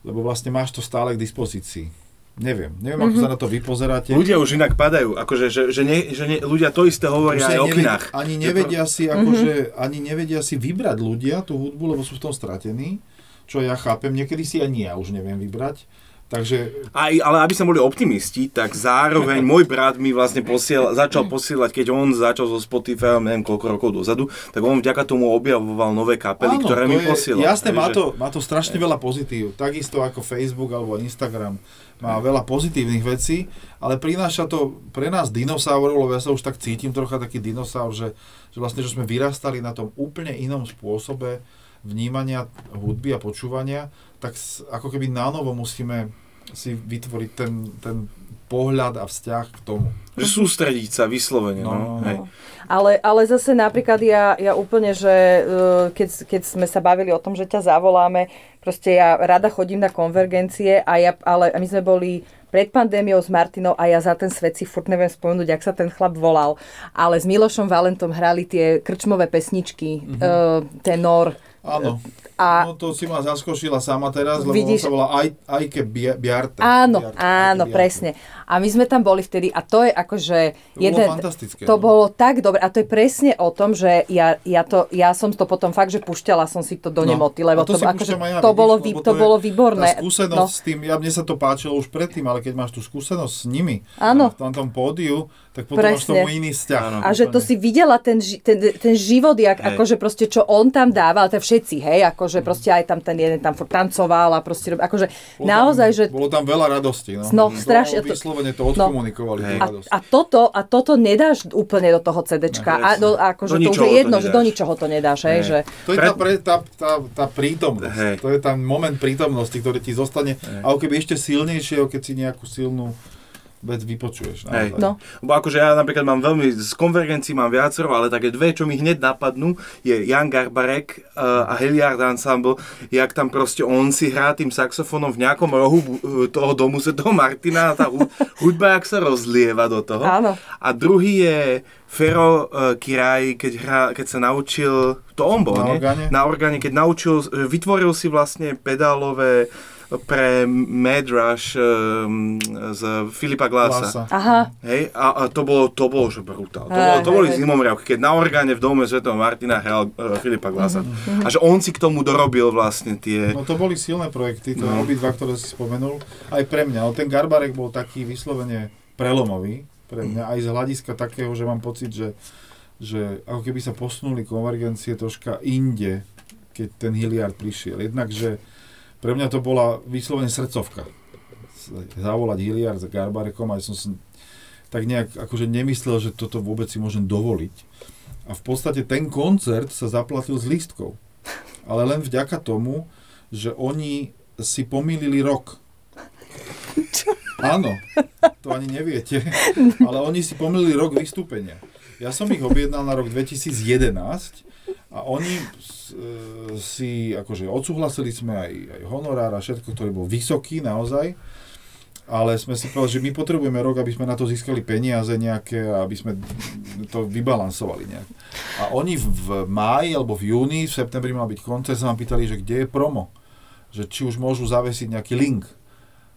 lebo vlastne máš to stále k dispozícii. Neviem, neviem, ako sa na to vy pozeráte. Ľudia už inak padajú, akože, že, že, ne, že ne, ľudia to isté hovoria aj o knách. ani nevedia si, akože, ani nevedia si vybrať ľudia tú hudbu, lebo sú v tom stratení, čo ja chápem. Niekedy si ani ja už neviem vybrať. Takže Aj, ale aby sme boli optimisti, tak zároveň môj brat mi vlastne posiel, začal posielať, keď on začal so Spotify, neviem koľko rokov dozadu, tak on vďaka tomu objavoval nové kapely, ktoré to mi je- posielal. Jasné, má to, má to strašne veľa pozitív. Takisto ako Facebook alebo Instagram má veľa pozitívnych vecí, ale prináša to pre nás dinosaurov, lebo ja sa už tak cítim trocha taký dinosaur, že, že vlastne, že sme vyrastali na tom úplne inom spôsobe vnímania hudby a počúvania, tak ako keby nánovo musíme si vytvoriť ten, ten pohľad a vzťah k tomu. Že sústrediť sa vyslovene. No, No, no, hej. Ale, ale zase napríklad ja, ja úplne, že uh, keď, keď sme sa bavili o tom, že ťa zavoláme, proste ja rada chodím na konvergencie, a ja, ale my sme boli pred pandémiou s Martinou a ja za ten svet si furt neviem spomenúť, jak sa ten chlap volal. Ale s Milošom Valentom hrali tie krčmové pesničky, mm-hmm. uh, tenor. Áno. A- no to si ma zaskočila sama teraz, lebo Vidíš- sa volá Aj, Ajke Bia- Biarte. Áno, Biarte, áno, Biarte. presne. A my sme tam boli vtedy a to je akože... To bolo fantastické, To no. bolo tak dobre a to je presne o tom, že ja, ja, to, ja som to potom fakt, že pušťala som si to do nemoty, lebo No, to, to, akože, ja, to, vidíš, bolo, vy, to to je bolo výborné. Tá skúsenosť No. s tým, ja mne sa to páčilo už predtým, ale keď máš tú skúsenosť s nimi Áno. na tom pódiu, tak potom máš Presne. tomu iný vzťah. Áno. A že to si videla ten, ten, ten život, jak, Hej. akože proste, čo on tam dával, to všetci, hej, akože proste aj tam ten jeden tam furt tancoval a proste, akože Bolo naozaj, tam, že... Bolo tam veľa radosti. No, No, To strašne to- Vyslovene to odkomunikovali, Hej. tú A, a, toto, a toto nedáš úplne do toho CDčka. Ne, A do, akože Do to už je jedno, že do ničoho to nedáš, hej, Hej. že... To je tá, pre, tá, tá, tá prítomnosť. Hej. To je ten moment prítomnosti, ktorý ti zostane, ako keby ešte silnejšieho, keď si nejakú silnú vec vypočuješ. Hej. No. Lebo akože ja napríklad mám veľmi, z konvergencií mám viacero, ale také dve, čo mi hneď napadnú, je Jan Garbarek uh, a Heliard Ensemble, jak tam proste on si hrá tým saxofónom v nejakom rohu uh, toho domu Svetého Martina a tá hu- hudba, jak sa rozlieva do toho. Áno. A druhý je Fero uh, Kiraj, keď, hrá, keď sa naučil, to on bol, Na nie? orgáne? Na orgáne, keď naučil, vytvoril si vlastne pedálové pre Mad Rush um, z Filipa Glasa. Glasa. Aha, Hej, a, a to bolo, to bolo, že brutál. To, bolo, to boli zimomriavky, keď na orgáne v dome Sv. Martina hral uh, Filipa Glasa. Mhm, A že on si k tomu dorobil vlastne tie... No to boli silné projekty, to no. obidva, ktoré si spomenul. Aj pre mňa, ale ten Garbarek bol taký vyslovene prelomový pre mňa, aj z hľadiska takého, že mám pocit, že, že ako keby sa posunuli konvergencie troška inde, keď ten Hilliard prišiel. Jednak, že pre mňa to bola vyslovene srdcovka. Zavolať Hilliard s Garbarekom, aj som si tak nejak akože nemyslel, že toto vôbec si môžem dovoliť. A v podstate ten koncert sa zaplatil z lístkov. Ale len vďaka tomu, že oni si pomýlili rok. Áno, to ani neviete, ale oni si pomýlili rok vystúpenia. Ja som ich objednal na rok 2011 a oni s- si, akože odsúhlasili sme aj, aj honorár a všetko, ktorý bol vysoký naozaj, ale sme si povedali, že my potrebujeme rok, aby sme na to získali peniaze nejaké a aby sme to vybalansovali nejak. A oni v, máji alebo v júni, v septembri mal byť koncert, sa ma pýtali, že kde je promo. Že či už môžu zavesiť nejaký link.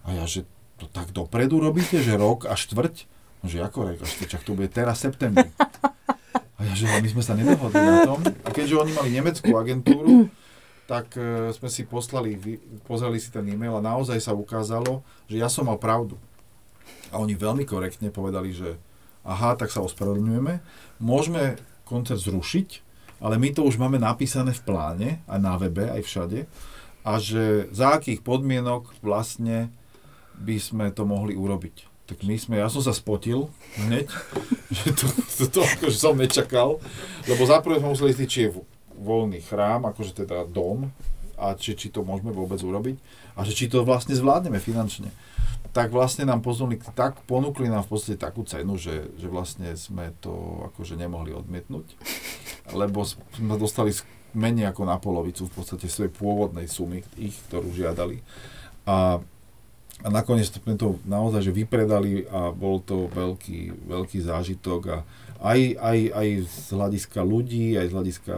A ja, že to tak dopredu robíte, že rok a štvrť? No, že ako rok a to bude teraz septembri. A ja, že ale my sme sa nedohodli na tom. A keďže oni mali nemeckú agentúru, tak e, sme si poslali, vy, pozreli si ten e-mail a naozaj sa ukázalo, že ja som mal pravdu. A oni veľmi korektne povedali, že aha, tak sa ospravedlňujeme, môžeme koncert zrušiť, ale my to už máme napísané v pláne, aj na webe, aj všade, a že za akých podmienok vlastne by sme to mohli urobiť. Tak my sme, ja som sa spotil hneď, že to, to, to akože som nečakal, lebo zaprvé sme museli zistiť, či je vo- voľný chrám, akože teda dom, a či, či to môžeme vôbec urobiť, a že či to vlastne zvládneme finančne. Tak vlastne nám pozvali, tak ponúkli nám v podstate takú cenu, že, že vlastne sme to akože nemohli odmietnúť, lebo sme dostali menej ako na polovicu v podstate svojej pôvodnej sumy, ich, ktorú žiadali. A a nakoniec to naozaj že vypredali a bol to veľký, veľký zážitok a aj, aj, aj z hľadiska ľudí, aj z hľadiska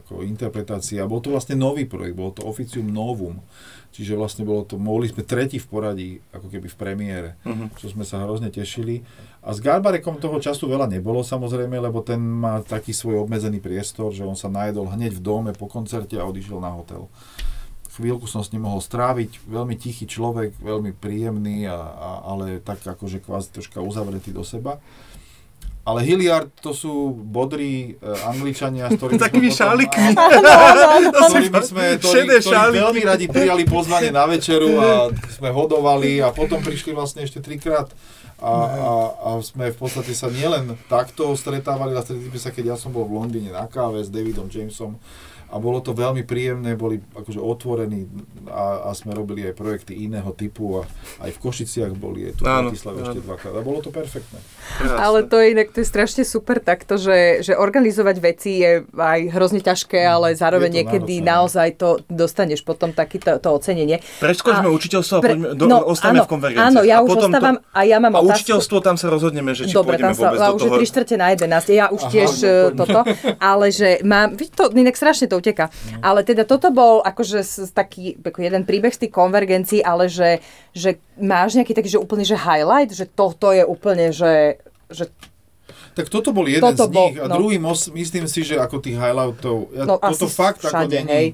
ako interpretácie. A bol to vlastne nový projekt, bol to Officium Novum. Čiže vlastne bolo to, mohli sme tretí v poradí, ako keby v premiére, Mhm. čo sme sa hrozne tešili. A s Garbarekom toho času veľa nebolo samozrejme, lebo ten má taký svoj obmedzený priestor, že on sa najedol hneď v dome po koncerte a odišiel na hotel chvíľku som s ním mohol stráviť, veľmi tichý človek, veľmi príjemný, a, a, ale tak akože kvázi troška uzavretý do seba. Ale Hilliard to sú bodrí e, Angličania, s ktorými Takými šálikmi. ktorými sme, ktorí šáliky. veľmi radi prijali pozvanie na večeru a sme hodovali a potom prišli vlastne ešte trikrát a, a, a sme v podstate sa nielen takto stretávali, ale stretli sme sa, keď ja som bol v Londýne na káve s Davidom Jamesom a bolo to veľmi príjemné, boli akože otvorení a, a sme robili aj projekty iného typu a aj v Košiciach boli, aj tu v Bratislave ešte dvakrát a bolo to perfektné. Krásne. Ale to je inak, to je strašne super takto, že, že organizovať veci je aj hrozne ťažké, ale zároveň Je niekedy náročné. naozaj to dostaneš potom takéto to ocenenie. Preskočme A- učiteľstvo a Pre- poďme, do, no, ostaneme áno, v konvergencii. áno, ja a už ostávam to, a ja mám a otázku. učiteľstvo, tam sa rozhodneme, že či Dobre, tam sa, vôbec a do už je toho. 3 štvrte na 11. Ja už Aha, tiež no, toto, ale že mám, to inak strašne to uteká. Ale teda toto bol akože taký ako jeden príbeh z tých konvergencií, ale že, že máš nejaký taký, že úplne, že highlight, že toto je úplne, že, že Tak toto bol jeden Toto z bol, nich a no. druhý mos, myslím si, že ako tých highlightov, ja, No, toto fakt ako všade, není, hej.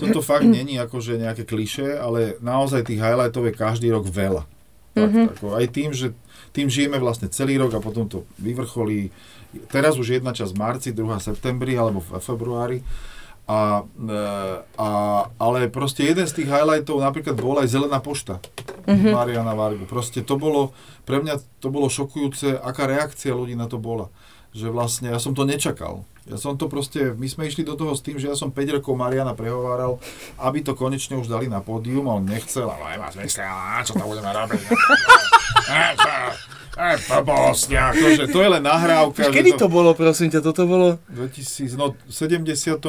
toto fakt není akože nejaké kliše, ale naozaj tých highlightov je každý rok veľa. Mhm. ako, aj tým, že tým žijeme vlastne celý rok a potom to vyvrcholí. Teraz už jedna časť marci, druhá septembri alebo v februári. A, e, a, ale proste jeden z tých highlightov napríklad bol aj Zelená pošta Mhm. Mariana Vargu. Proste to bolo, pre mňa to bolo šokujúce, aká reakcia ľudí na to bola. Že vlastne ja som to nečakal. Ja som to proste, my sme išli do toho s tým, že ja som 5 rokov Mariana prehováral, aby to konečne už dali na pódium a on nechcel, ale nemá zmysel, a čo to budeme robiť. Aj blbosť, akože to je len nahrávka. že Kedy to bolo, prosím ťa, toto bolo? 2000, no v 72.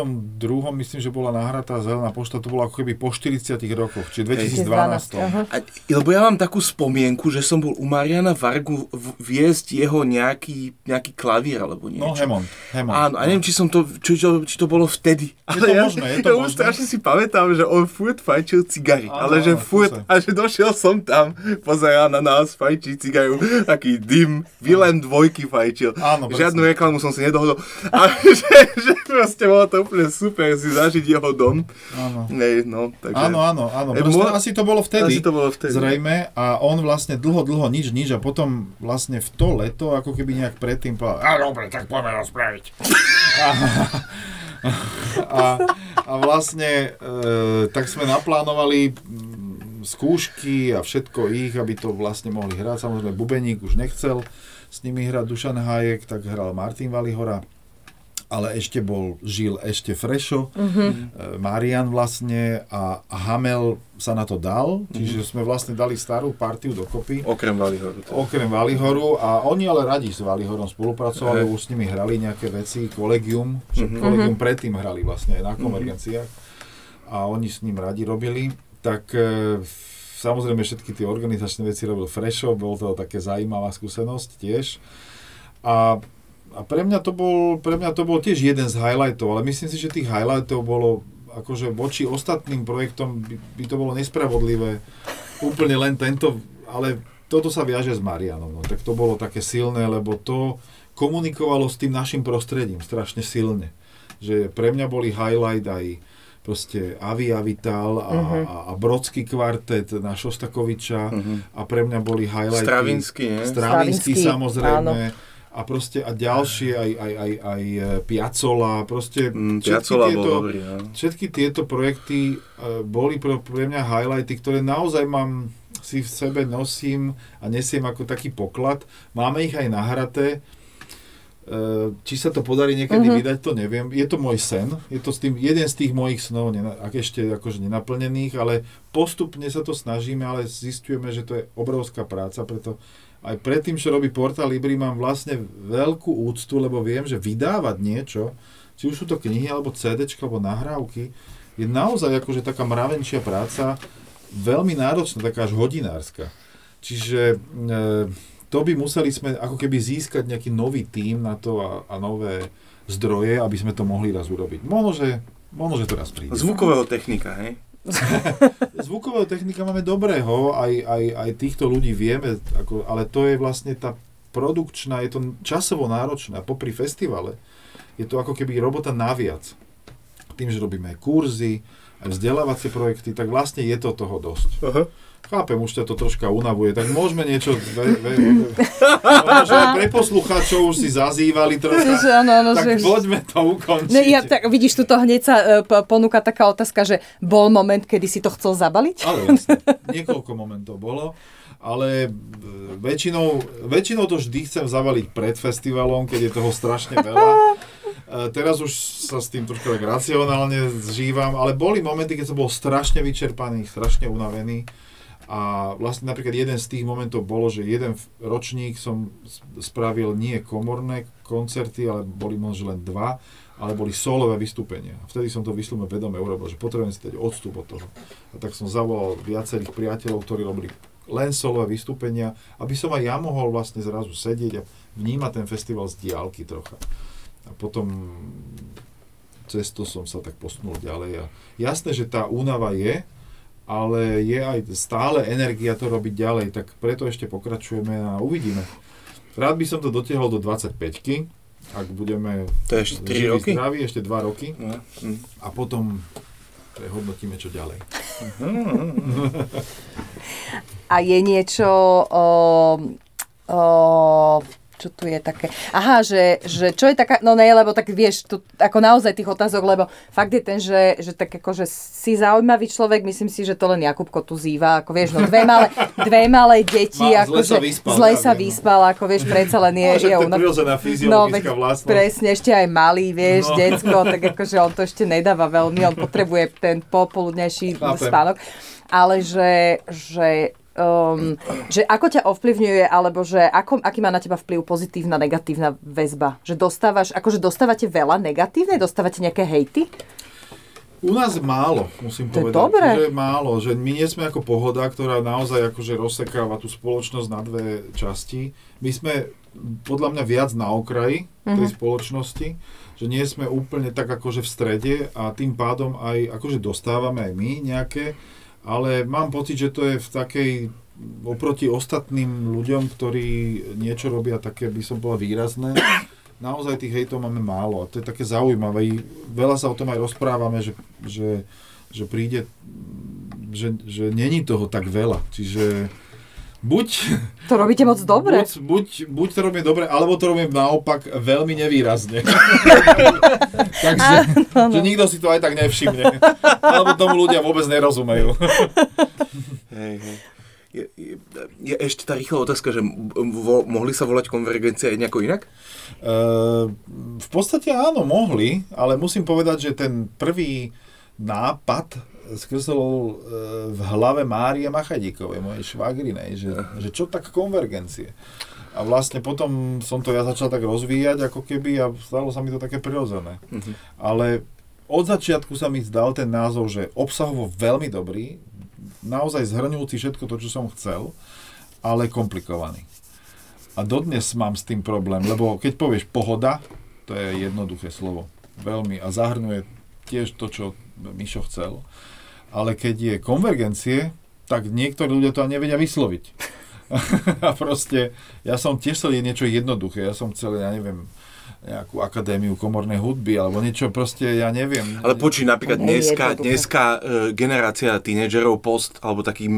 myslím, že bola nahratá zelená pošta, to bolo ako keby po 40 rokoch, čiže 2012. aha. A, lebo ja mám takú spomienku, že som bol u Mariana Vargu viesť jeho nejaký, nejaký klavír alebo No niečo. Hemond, Hemond. Áno, a neviem, či, som to, či, či, to bolo vtedy. Je to ja, možné, je to ja možné. strašne si pamätám, že on furt fajčil cigary. Ale že furt, to a že došiel som tam, pozeral na nás, fajčí cigaru, taký dym, Vilém dvojky fajčil. Áno, presne. Žiadnu reklamu som si nedohodol. A že, že proste bolo to úplne super si zažiť jeho dom. Áno. Nej, no, takže... Áno, áno, áno. E, mo- asi to bolo vtedy. Asi to bolo vtedy. Zrejme. A on vlastne dlho, dlho nič, nič a potom vlastne v to leto, ako keby nejak predtým povedal, a dobre, tak poďme rozpraviť. a, a, a vlastne e, tak sme naplánovali skúšky a všetko ich, aby to vlastne mohli hrať. Samozrejme, Bubeník už nechcel s nimi hrať Dušan Hájek, tak hral Martin Valihora ale ešte bol, žil ešte Frešo, mm-hmm. Marian vlastne a, a Hamel sa na to dal, čiže sme vlastne dali starú partiu dokopy. Okrem Valihoru. teda. Okrem Valihoru a oni ale radi s Valihorom spolupracovali, Hej. už s nimi hrali nejaké veci, kolegium, že kolegium predtým hrali vlastne aj na konvergenciách a oni s ním radi robili, tak e, samozrejme všetky tie organizačné veci robil Frešo, bol to také zaujímavá skúsenosť tiež. A a pre mňa, to bol, pre mňa to bol tiež jeden z highlightov, ale myslím si, že tých highlightov bolo akože voči ostatným projektom by, by to bolo nespravodlivé úplne len tento, ale toto sa viaže s Marianom, no, tak to bolo také silné, lebo to komunikovalo s tým našim prostredím strašne silne. Že pre mňa boli highlight aj proste Avi Avital a, uh-huh. a, a Brodský kvartet na Šostakoviča uh-huh. a pre mňa boli highlighty Stravinsky, nie? Stravinsky, Stravinsky, samozrejme. A proste a ďalšie, aj, aj, aj, aj e, Piacola, proste Mm, všetky, tieto, dobrý, no. všetky tieto projekty uh, boli pre, pre mňa highlighty, ktoré naozaj mám, si v sebe nosím a nesiem ako taký poklad. Máme ich aj nahraté. Uh, či sa to podarí niekedy uh-huh. vydať, to neviem. Je to môj sen. Je to s tým, jeden z tých mojich snov, nena, ak ešte akože nenaplnených, ale postupne sa to snažíme, ale zistujeme, že to je obrovská práca, preto aj pred tým, čo robí Portal Libri, mám vlastne veľkú úctu, lebo viem, že vydávať niečo, či už sú to knihy, alebo CD, alebo nahrávky, je naozaj akože taká mravenčia práca, veľmi náročná, taká až hodinárska. Čiže e, to by museli sme ako keby získať nejaký nový tím na to a, a nové zdroje, aby sme to mohli raz urobiť. Možno, že, možno, že to raz príde. Zvukového technika, hej? Zvukového technika máme dobrého, aj, aj, aj týchto ľudí vieme, ako, ale to je vlastne tá produkčná, je to časovo náročné a popri festivale je to ako keby robota naviac. Tým, že robíme kurzy, aj vzdelávacie projekty, tak vlastne je to toho dosť. Aha. Chápem, už ťa to troška unavuje, tak môžeme niečo... Ve, ve, možno, aj pre poslucháčov už si zazývali troška, Že áno, áno, tak že... poďme to ukončiť. Ne, ja, tak, vidíš, tuto hneď sa p- ponúka taká otázka, že bol moment, kedy si to chcel zabaliť? Ale jasne, niekoľko momentov bolo, ale e, väčšinou, väčšinou to vždy chcem zavaliť pred festivalom, keď je toho strašne veľa. E, Teraz už sa s tým troška tak racionálne zžívam, ale boli momenty, keď som bol strašne vyčerpaný, strašne unavený. A vlastne napríklad jeden z tých momentov bolo, že jeden ročník som spravil nie komorné koncerty, ale boli možno len dva, ale boli solové vystúpenia. Vtedy som to vyslovene vedome urobil, že potrebujem si dať odstup od toho. A tak som zavolal viacerých priateľov, ktorí robili len solové vystúpenia, aby som aj ja mohol vlastne zrazu sedieť a vnímať ten festival z diálky trocha. A potom cez to som sa tak posunul ďalej. A jasné, že tá únava je, ale je aj stále energia to robiť ďalej, tak preto ešte pokračujeme a uvidíme. Rád by som to dotiahol do 25 ak budeme To je ešte 3 živí, roky? zdraví, ešte 2 roky No. hm. a potom prehodnotíme, čo ďalej. A je niečo... O, o, čo tu je také? Aha, že, že čo je taká, no ne, lebo tak vieš, tu, ako naozaj tých otázok, lebo fakt je ten, že, že tak akože si zaujímavý človek, myslím si, že to len Jakubko tu zýva, ako vieš, no dve malé, dve malé deti, Má- zle akože sa vyspal, zle sa no. vyspal, ako vieš, predsa len je, že je je No, veď presne, ešte aj malý, vieš, No. decko, tak akože on to ešte nedáva veľmi, on potrebuje ten popoludnejší spánok. Ale že, že um, že ako ťa ovplyvňuje, alebo že ako, aký má na teba vplyv pozitívna, negatívna väzba? Že dostávaš, akože dostávate veľa negatívnej? Dostávate nejaké hejty? U nás málo, musím To povedať. dobré. Že málo, že my nie sme ako pohoda, ktorá naozaj akože rozsekáva tú spoločnosť na dve časti. My sme podľa mňa viac na okraji tej Mhm. spoločnosti, že nie sme úplne tak akože v strede a tým pádom aj akože dostávame aj my nejaké, ale mám pocit, že to je v takej oproti ostatným ľuďom, ktorí niečo robia také, by som bola výrazné, naozaj tých hejtov máme málo a to je také zaujímavé. Veľa sa o tom aj rozprávame, že, že, že príde, že, že není toho tak veľa. Čiže buď, To robíte moc dobre. buď, buď, buď to robím dobre, alebo to robím naopak veľmi nevýrazne. Takže že nikto si to aj tak nevšimne. Alebo tomu ľudia vôbec nerozumejú. Hej, hej. Je, je, je ešte tá rýchla otázka, že vo, mohli sa volať konvergencia aj nejako inak? Uh, v podstate áno, mohli, ale musím povedať, že ten prvý nápad skrsol uh, v hlave Márie Machadíkovej, mojej švagrinej, že, že čo tak konvergencie. A vlastne potom som to ja začal tak rozvíjať, ako keby, a stalo sa mi to také prirodzené. Mhm. Ale od začiatku sa mi zdal ten názov, že obsahovo veľmi dobrý, naozaj zhrňujúci všetko to, čo som chcel, ale komplikovaný. A dodnes mám s tým problém, lebo keď povieš pohoda, to je jednoduché slovo. Veľmi. A zahrňuje tiež to, čo Mišo chcel. Ale keď je konvergencie, tak niektorí ľudia to ani nevedia vysloviť. a proste, ja som tiež chcel niečo jednoduché. Ja som chcel, ja neviem, nejakú akadémiu komornej hudby, alebo niečo proste, ja neviem. Ale počuj, napríklad dneska, dneska e, generácia tínedžerov post, alebo takí e, e,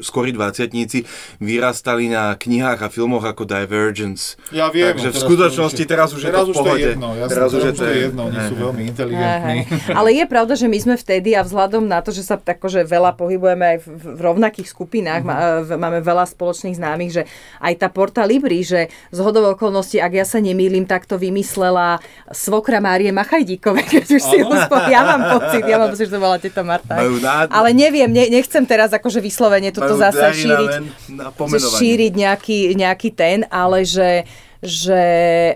skorí dvaciatníci vyrastali na knihách a filmoch ako Divergence. Ja viem. Takže v teraz skutočnosti to už je- teraz už je teraz to v pohode. je jedno, jasné, Teraz už je to to je je- jedno, oni sú veľmi inteligentní. Ale je pravda, že my sme vtedy a vzhľadom na to, že sa tak akože veľa pohybujeme aj v, rovnakých skupinách, Mhm. máme veľa spoločných známych, že aj tá Porta Libri, že z hodov okolností, ak ja sa nemýlim, tak to vymyslela svokra Márie Machajdíkovej, keď už si Áno. uspo... Ja mám pocit, ja mám pocit, že to bola teta Marta. Ale neviem, ne, nechcem teraz akože vyslovene toto zase šíriť šíriť nejaký, nejaký ten, ale že, že,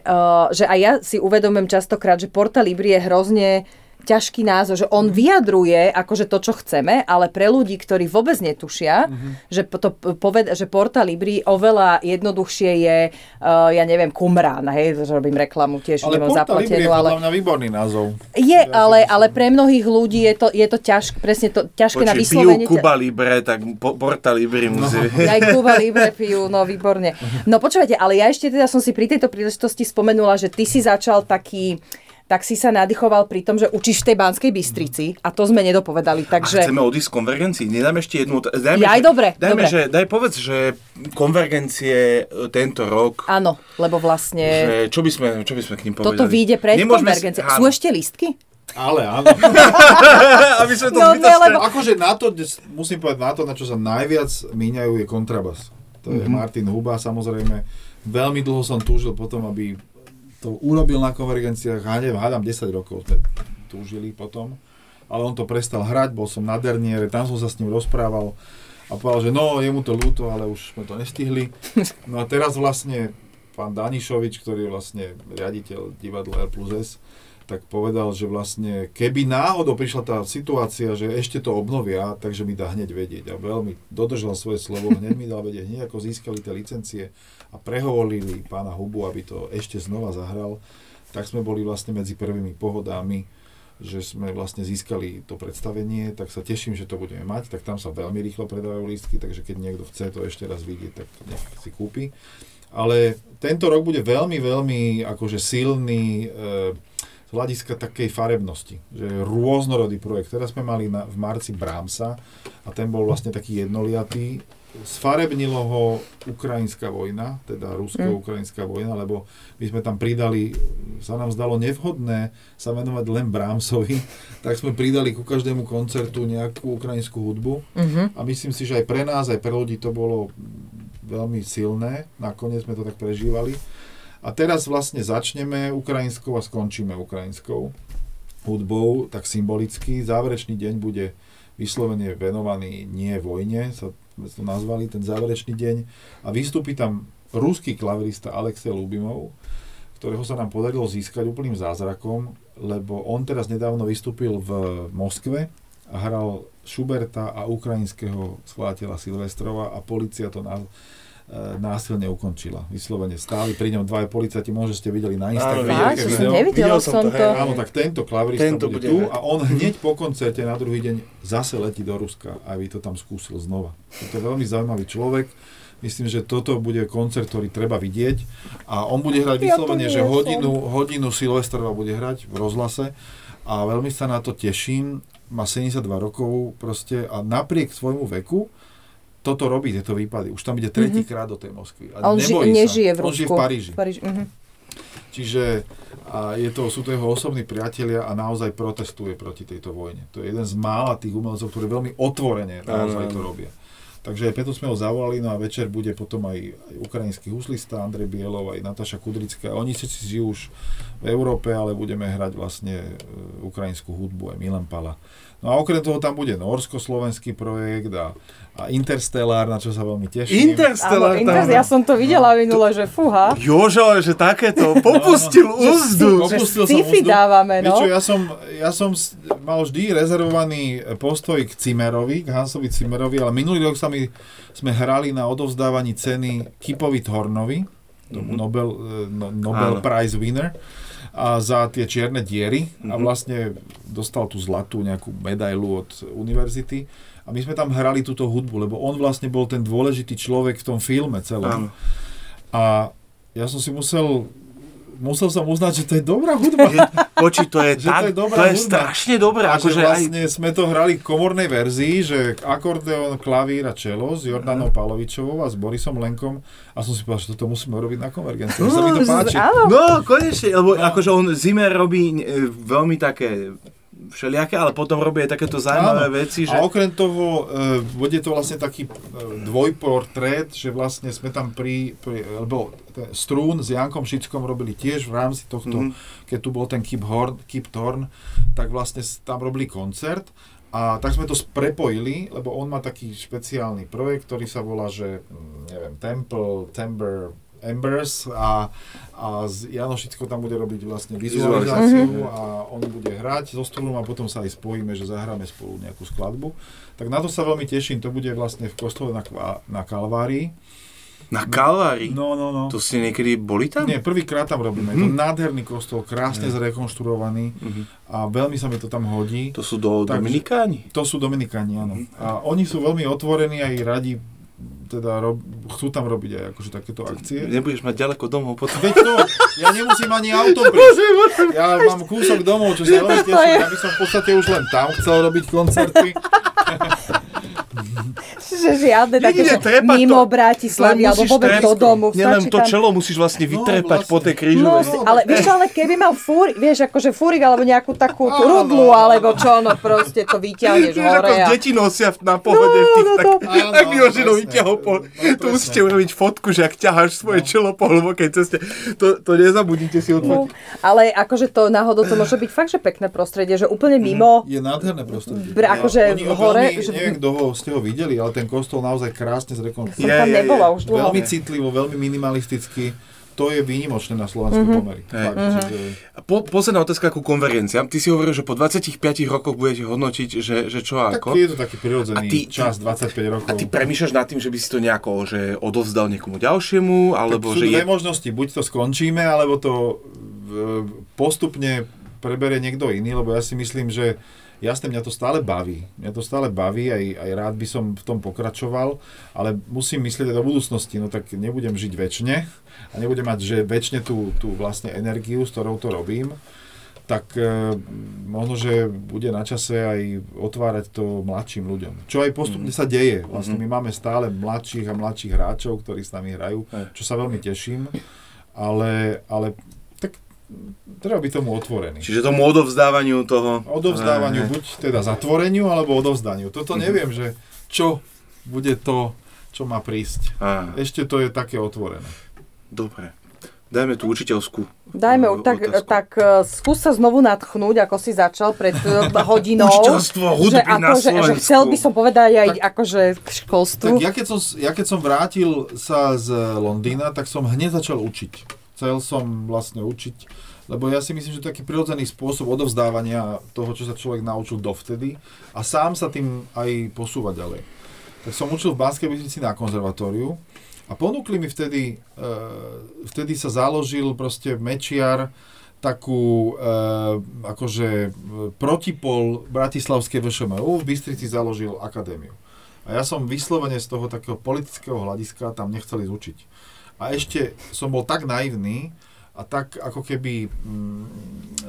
uh, že aj ja si uvedomujem častokrát, že Porta Libri je hrozne ťažký názor, že on vyjadruje akože to, čo chceme, ale pre ľudí, ktorí vôbec netušia, že, po- to poved, že Porta Libri oveľa jednoduchšie je, uh, ja neviem, Kumrán, hej, že robím reklamu tiež, Ale nemám Porta Libri je zaplatenú, ale... mňa výborný názov. Je, Ja ale, ale pre mnohých ľudí je to, je to ťažké, presne to, ťažké na Počuj, pijú vyslovenie. Kuba Libre, tak po, Porta Libre musí... Aj Kuba Libre pijú, no výborne. No počúvajte, ale ja ešte teda som si pri tejto príležitosti spomenula, že ty si začal taký tak si sa nadýchoval pri tom, že učíš v tej Banskej Bystrici a to sme nedopovedali, A takže... chceme odísť z konvergencii? Nedáme ešte jednu... Dajme, Jaj, že- dobre, dajme, dobre. Že, daj povedz, že konvergencie e, tento rok, Áno, lebo vlastne že čo by sme, čo by sme k ním povedali? toto vyjde pred Nemôžeme konvergenciou. Si, Sú ešte lístky? Ale áno. aby sme to No, zbytočné... lebo- akože na to, musím povedať, na to, na čo sa najviac míňajú, je kontrabas. To je Martin Huba, samozrejme. Veľmi dlho som túžil potom, aby to urobil na konvergenciách, a neviem, hádam 10 rokov sme túžili potom. Ale on to prestal hrať, bol som na Derniere, tam som sa s ním rozprával a povedal, že no, je mu to ľúto, ale už sme to nestihli. No a teraz vlastne pán Danišovič, ktorý je vlastne riaditeľ divadla R plus S, tak povedal, že vlastne keby náhodou prišla tá situácia, že ešte to obnovia, takže mi dá hneď vedieť. A veľmi dodržal svoje slovo, hneď mi dal vedieť, hneď ako získali tie licencie a prehovorili pána Hubu, aby to ešte znova zahral, tak sme boli vlastne medzi prvými pohodami, že sme vlastne získali to predstavenie, tak sa teším, že to budeme mať, tak tam sa veľmi rýchlo predávajú lístky, takže keď niekto chce to ešte raz vidieť, tak nech si kúpi. Ale tento rok bude veľmi, veľmi akože silný e, z hľadiska takej farebnosti, že je rôznorodý projekt. Teraz sme mali na, v marci Brámsa a ten bol vlastne taký jednoliatý. Sfarebnilo ho ukrajinská vojna, teda rusko-ukrajinská vojna, lebo my sme tam pridali, sa nám zdalo nevhodné sa venovať len Brámsovi, tak sme pridali ku každému koncertu nejakú ukrajinskú hudbu Mhm. a myslím si, že aj pre nás, aj pre ľudí to bolo veľmi silné. Nakoniec sme to tak prežívali. A teraz vlastne začneme ukrajinskou a skončíme ukrajinskou hudbou, tak symbolicky. Záverečný deň bude vyslovene venovaný nie vojne, sa sme to nazvali, ten záverečný deň. A vystúpi tam ruský klavirista Alexej Lubimov, ktorého sa nám podarilo získať úplným zázrakom, lebo on teraz nedávno vystúpil v Moskve a hral Schuberta a ukrajinského skladateľa Silvestrova a policia to na, e, násilne ukončila. Vyslovene stáli pri ňom dvaja policajti, možno ste videli na Instagrame. Som video. nevidela Videl som som to, to. hej. Áno, tak tento klavirista Tento bude, bude tu a on hneď po koncerte na druhý deň zase letí do Ruska, aby to tam skúsil znova. Je to veľmi zaujímavý človek. Myslím, že toto bude koncert, ktorý treba vidieť. A on bude hrať Ja vyslovene, že hodinu, hodinu Silvestrova bude hrať v rozhlase. A veľmi sa na to teším. Má 72 rokov proste a napriek svojmu veku toto robí, tieto výpady. Už tam ide tretíkrát do tej Moskvy. A on ži- nebojí sa. nežije v On žije Rusku. v Paríži. V Paríži. mhm. Čiže a je to, sú to jeho osobní priatelia a naozaj protestuje proti tejto vojne. To je jeden z mála tých umelcov, ktorí veľmi otvorene naozaj to robia. Takže aj preto sme ho zavolali, no a večer bude potom aj, aj ukrajinský huslista Andrej Bielov, aj Nataša Kudrická. Oni si žijú už v Európe, ale budeme hrať vlastne e, ukrajinskú hudbu, aj Milan Pala. No a okrem toho tam bude norsko-slovenský projekt a, a Interstellar, na čo sa veľmi teším. Interstellar Áno, Inters, ja som to videla minule, že fúha. Jožo, že takéto, popustil úzdu. Že Opustil som sci-fi úzdu. dávame, no. čo, ja som, ja som mal vždy rezervovaný postoj k Cimerovi, k Hansovi Cimerovi, ale minulý rok sa mi, sme hrali na odovzdávaní ceny Kipovi Thornovi, tomu Nobel, eh, no, Nobel Áno. Prize winner, a za tie čierne diery a Mhm. vlastne dostal tú zlatú nejakú medailu od univerzity. A my sme tam hrali túto hudbu, lebo on vlastne bol ten dôležitý človek v tom filme celom. Áno. A ja som si musel, musel som uznať, že to je dobrá hudba. Poči, to je, Že to tak, je to dobrá je hudba. strašne dobré. A že Akože aj, vlastne sme to hrali v komornej verzii, že akordeón, klavír a čelo s Jordanou Palovičovou a s Borisom Lenkom a som si povedal, že toto musíme robiť na konvergencii. že sa mi to No, páči. No, konečne, lebo akože on Zimmer robí e, veľmi také všelijaké, ale potom robí aj takéto zaujímavé Áno. veci, že... A okrem toho e, bude to vlastne taký e, dvojportrét, že vlastne sme tam pri, pri lebo Strún s Jankom Šickom robili tiež v rámci tohto, Mhm. keď tu bol ten Keep, Horn, Keep Torn, tak vlastne tam robili koncert a tak sme to prepojili, lebo on má taký špeciálny projekt, ktorý sa volá, že mm, neviem, Temple, Timber, Embers a, a z Jano Šicko tam bude robiť vlastne vizualizáciu a on bude hrať so strúnom a potom sa aj spojíme, že zahráme spolu nejakú skladbu. Tak na to sa veľmi teším, to bude vlastne v kostole na, na Kalvárii. Na Kalvári? No, no, no. To ste niekedy boli tam? Nie, prvýkrát tam robíme. Je to nádherný kostol, krásne zrekonštruovaný Mhm. a veľmi sa mi to tam hodí. To sú do Takže- Dominikáni? To sú Dominikáni, áno. A oni sú veľmi otvorení aj radi, teda rob, chcú tam robiť aj akože takéto akcie. Nebudeš mať ďaleko domov potom. Veď to, ja nemusím ani autom prísť. Ja mám kúsok domov, čo sa veľmi teším. Ja by som v podstate už len tam chcel robiť koncerty. že žiadne také, treba to- mimo Bratislavy, alebo vôbec trepko. do domu. Nie, len stačí to tam- čelo musíš vlastne vytrepať vlastne. po tej No, krížovej. si, ale vieš, ale keby mal fúrik, vieš, akože fúrik alebo nejakú takú tú rudlu, alebo čo, no proste to vyťahneš Vieš, ako hore. A... deti nosia na pohode v No, tých, no tak, tak mi áno, ožino presne. vyťahol po... No, Tu musíte urobiť fotku, že ak ťaháš svoje čelo po hlbokej ceste. To, to nezabudnite si No, odfotiť. ale akože to náhodou to môže byť fakt, že pekné prostredie, že úplne mimo, Je nádherné prostredie. Akože hore, neviem, kto ho, ste ho videli, ale ten kostol naozaj krásne zrekonštruovaný. Je, je. nebola už dlho. Veľmi citlivo, veľmi minimalisticky. To je výnimočné na slovenské Mhm. pomery. Fakt, čiže... Po, posledná otázka ku konverenciám. Ty si hovoril, že po 25 rokoch budete hodnotiť, že, že čo a Tak ako. je to taký prirodzený A ty- čas, 25 rokov. A ty premýšľaš nad tým, že by si to nejako že odovzdal niekomu ďalšiemu, alebo tak sú že dve je... možnosti, buď to skončíme, alebo to v- postupne preberie niekto iný, lebo ja si myslím, že jasne, mňa to stále baví. Mňa to stále baví, aj, aj rád by som v tom pokračoval, ale musím myslieť aj do budúcnosti, no tak nebudem žiť väčšine a nebudem mať, že väčšine tú, tú vlastne energiu, s ktorou to robím, tak e, možno, že bude na čase aj otvárať to mladším ľuďom. Čo aj postupne sa deje. Vlastne my máme stále mladších a mladších hráčov, ktorí s nami hrajú, čo sa veľmi teším, ale, ale treba byť tomu otvorený. Čiže tomu odovzdávaniu toho... Odovzdávaniu Hej. buď teda zatvoreniu, alebo odovzdaniu. Toto neviem, že čo bude to, čo má prísť. Á, Ešte to je také otvorené. dobre. Dajme tú učiteľskú Dajme, tak, otázku. tak uh, skús sa znovu nadchnúť, ako si začal pred hodinou. Učiteľstvo hudby že, ako, na že, že Slovensku. chcel by som povedať aj Tak- akože k školstvu. Tak ja keď, som, ja keď som vrátil sa z Londýna, tak som hneď začal učiť. Chcel som vlastne učiť, lebo ja si myslím, že to je taký prirodzený spôsob odovzdávania toho, čo sa človek naučil dovtedy a sám sa tým aj posúva ďalej. Tak som učil v Banskej Bystrici na konzervatóriu a ponúkli mi vtedy, e, vtedy sa založil proste Mečiar takú e, akože e, protipol Bratislavskej VŠMU, v Bystrici založil akadémiu. A ja som vyslovene z toho takého politického hľadiska tam nechcel ísť učiť. A ešte som bol tak naivný a tak ako keby mm,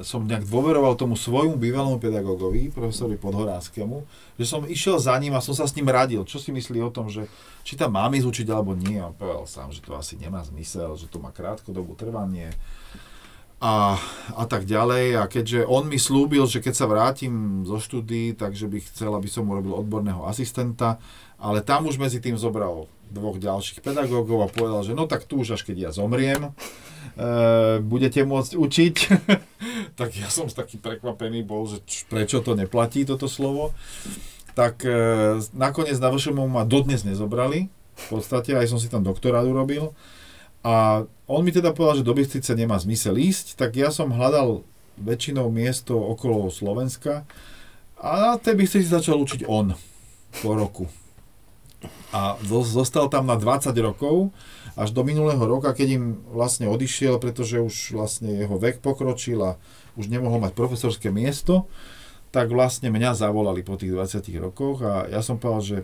som nejak dôveroval tomu svojmu bývalému pedagógovi, profesorovi Podhoránskemu, že som išiel za ním a som sa s ním radil, čo si myslí o tom, že či tam mám ísť učiť alebo nie. A on povedal sám, že to asi nemá zmysel, že to má krátkodobú trvanie a, a tak ďalej. A keďže on mi slúbil, že keď sa vrátim zo štúdy, takže by chcel, aby som urobil odborného asistenta, ale tam už medzi tým zobral dvoch ďalších pedagógov a povedal, že no tak tu už až keď ja zomriem, e, budete môcť učiť. tak ja som taký prekvapený bol, že č- prečo to neplatí toto slovo. Tak e, nakoniec na VŠMU ma dodnes nezobrali. V podstate aj som si tam doktorát urobil. A on mi teda povedal, že do Bystrice nemá zmysel ísť, tak ja som hľadal väčšinou miesto okolo Slovenska a na tej Bystrici začal učiť on po roku. A zo- zostal tam na 20 rokov, až do minulého roka, keď im vlastne odišiel, pretože už vlastne jeho vek pokročil a už nemohol mať profesorské miesto, tak vlastne mňa zavolali po tých 20 rokoch a ja som povedal, že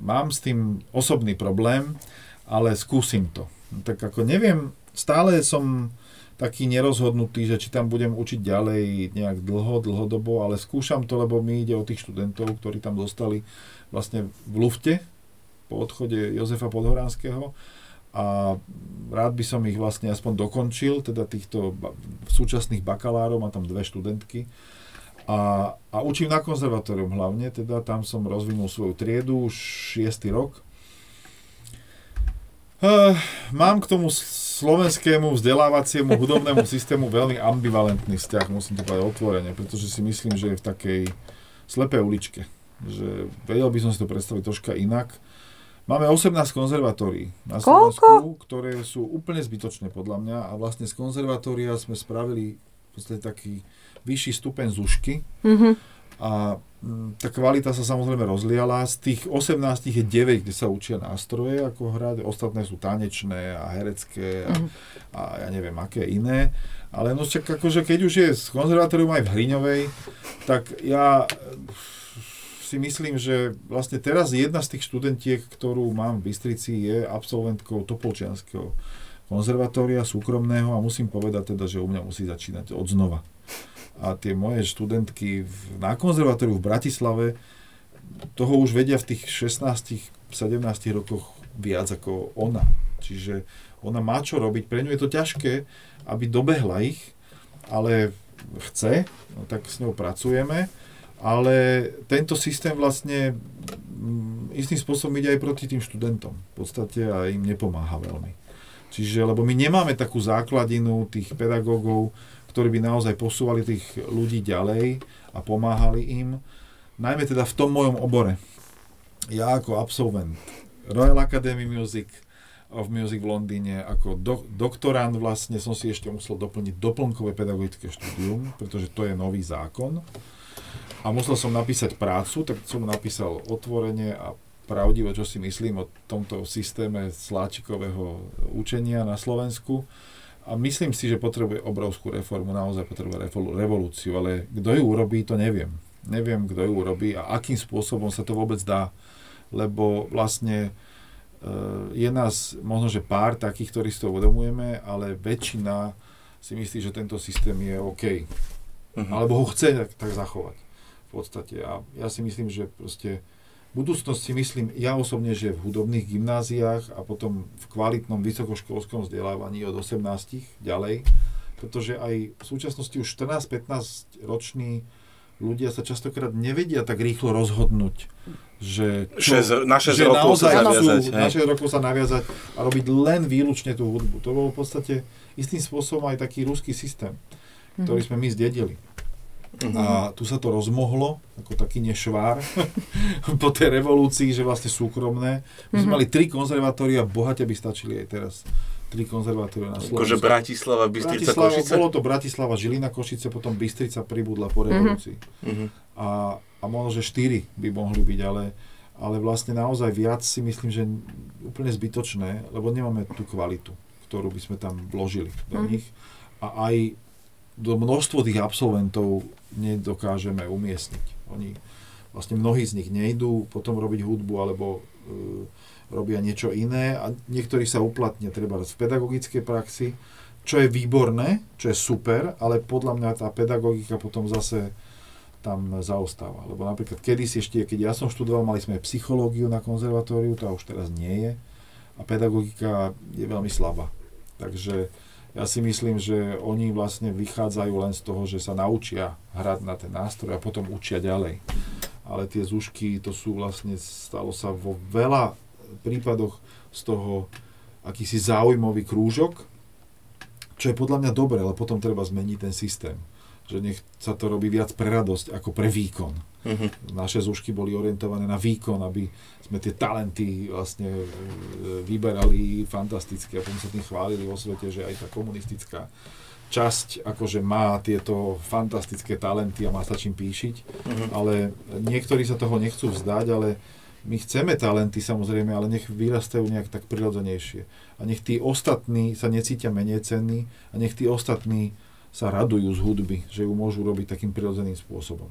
mám s tým osobný problém, ale skúsim to. Tak ako neviem, stále som taký nerozhodnutý, že či tam budem učiť ďalej nejak dlho, dlhodobo, ale skúšam to, lebo mi ide o tých študentov, ktorí tam dostali vlastne v lufte po odchode Jozefa Podhoránskeho a rád by som ich vlastne aspoň dokončil, teda týchto súčasných bakalárov, má tam dve študentky a, a učím na konzervatórium hlavne, teda tam som rozvinul svoju triedu už šiestý rok. Uh, mám k tomu slovenskému vzdelávaciemu hudobnému systému veľmi ambivalentný vzťah, musím to povedať otvorene, pretože si myslím, že je v takej slepej uličke. Že vedel by som si to predstaviť troška inak. Máme 18 konzervatórií na Koľko? Slovensku, ktoré sú úplne zbytočné podľa mňa a vlastne z konzervatória sme spravili v podstate taký vyšší stupeň zušky Mhm. a mm, tá kvalita sa samozrejme rozliala. Z tých 18 je 9, kde sa učia nástroje ako hrať, ostatné sú tanečné a herecké a, Mhm. a ja neviem aké iné. Ale no však akože keď už je z konzervatórium aj v Hriňovej, tak ja si myslím, že vlastne teraz jedna z tých študentiek, ktorú mám v Bystrici, je absolventkou Topolčianského konzervatória súkromného a musím povedať teda, že u mňa musí začínať od znova. A tie moje študentky v, na konzervatóriu v Bratislave toho už vedia v tých 16-17 rokoch viac ako ona. Čiže ona má čo robiť, pre ňu je to ťažké, aby dobehla ich, ale chce, no tak s ňou pracujeme, ale tento systém vlastne mm, istým spôsobom ide aj proti tým študentom. V podstate a im nepomáha veľmi. Čiže, lebo my nemáme takú základinu tých pedagógov, ktorí by naozaj posúvali tých ľudí ďalej a pomáhali im, najmä teda v tom mojom obore. Ja ako absolvent Royal Academy Music of Music v Londýne, ako do, doktorant vlastne som si ešte musel doplniť doplnkové pedagogické štúdium, pretože to je nový zákon. A musel som napísať prácu, tak som napísal otvorene a pravdivo, čo si myslím o tomto systéme sláčikového učenia na Slovensku. A myslím si, že potrebuje obrovskú reformu, naozaj potrebuje revol- revolúciu, ale kto ju urobí, to neviem. Neviem, kto ju urobí a akým spôsobom sa to vôbec dá, lebo vlastne e, je nás možno, že pár takých, ktorí si to uvedomujeme, ale väčšina si myslí, že tento systém je OK. Mhm. Alebo ho chce tak, tak zachovať podstate. A ja si myslím, že proste budúcnosť si myslím, ja osobne, že v hudobných gymnáziách a potom v kvalitnom vysokoškolskom vzdelávaní od 18 ďalej, pretože aj v súčasnosti už 14-15 roční ľudia sa častokrát nevedia tak rýchlo rozhodnúť, že, Šesť- na šesť že rokov sa naviazať, chcú hej. na 6 rokov sa naviazať a robiť len výlučne tú hudbu. To bol v podstate istým spôsobom aj taký ruský systém, ktorý sme my zdedili. A tu sa to rozmohlo, ako taký nešvár, po tej revolúcii, že vlastne súkromné. My sme mali tri konzervatória, bohate by stačili aj teraz. Tri konzervatória na Slovensku. Akože Bratislava, Bystrica, Bratislava, Košice? Bolo to Bratislava, Žilina, Košice, potom Bystrica pribudla po revolúcii. Mhm. A, a možno, že štyri by mohli byť, ale, ale vlastne naozaj viac si myslím, že úplne zbytočné, lebo nemáme tú kvalitu, ktorú by sme tam vložili do Mhm. nich. A aj do množstvo tých absolventov nedokážeme umiestniť. Oni, vlastne mnohí z nich nejdú potom robiť hudbu, alebo e, robia niečo iné a niektorí sa uplatnia treba v pedagogickej praxi, čo je výborné, čo je super, ale podľa mňa tá pedagogika potom zase tam zaostáva. Lebo napríklad kedysi ešte, keď ja som študoval, mali sme psychológiu na konzervatóriu, to už teraz nie je. A pedagogika je veľmi slabá. Takže ja si myslím, že oni vlastne vychádzajú len z toho, že sa naučia hrať na ten nástroj a potom učia ďalej. Ale tie zúšky, to sú vlastne, stalo sa vo veľa prípadoch z toho akýsi záujmový krúžok, čo je podľa mňa dobré, ale potom treba zmeniť ten systém. Že nech sa to robí viac pre radosť ako pre výkon. Mhm. Naše zúšky boli orientované na výkon, aby sme tie talenty vlastne e, vyberali fantasticky a potom sa tým chválili vo svete, že aj tá komunistická časť akože má tieto fantastické talenty a má sa čím píšiť, Mhm. ale niektorí sa toho nechcú vzdať, ale my chceme talenty samozrejme, ale nech vyrastajú nejak tak prirodzenejšie. A nech tí ostatní sa necítia menej cenní a nech tí ostatní sa radujú z hudby, že ju môžu robiť takým prirodzeným spôsobom.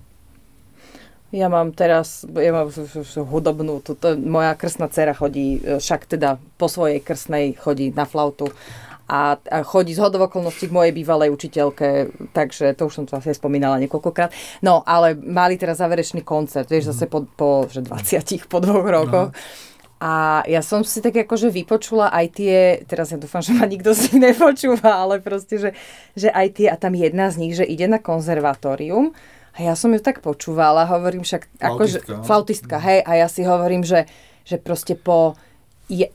Ja mám teraz, ja mám hudobnú, tuto, moja krstná dcera chodí, e, však teda po svojej krstnej chodí na flautu a, a chodí z hodov okolností k mojej bývalej učiteľke, takže to už som to asi spomínala niekoľkokrát. No, ale mali teraz záverečný koncert, vieš, zase po, po že 20, po dvoch rokoch. A ja som si tak akože vypočula aj tie, teraz ja dúfam, že ma nikto z nich nepočúva, ale proste, že, že aj tie, a tam jedna z nich, že ide na konzervatórium a ja som ju tak počúvala, hovorím však, akože, Flautistka, no. flautistka, hej, a ja si hovorím, že, že proste po, je,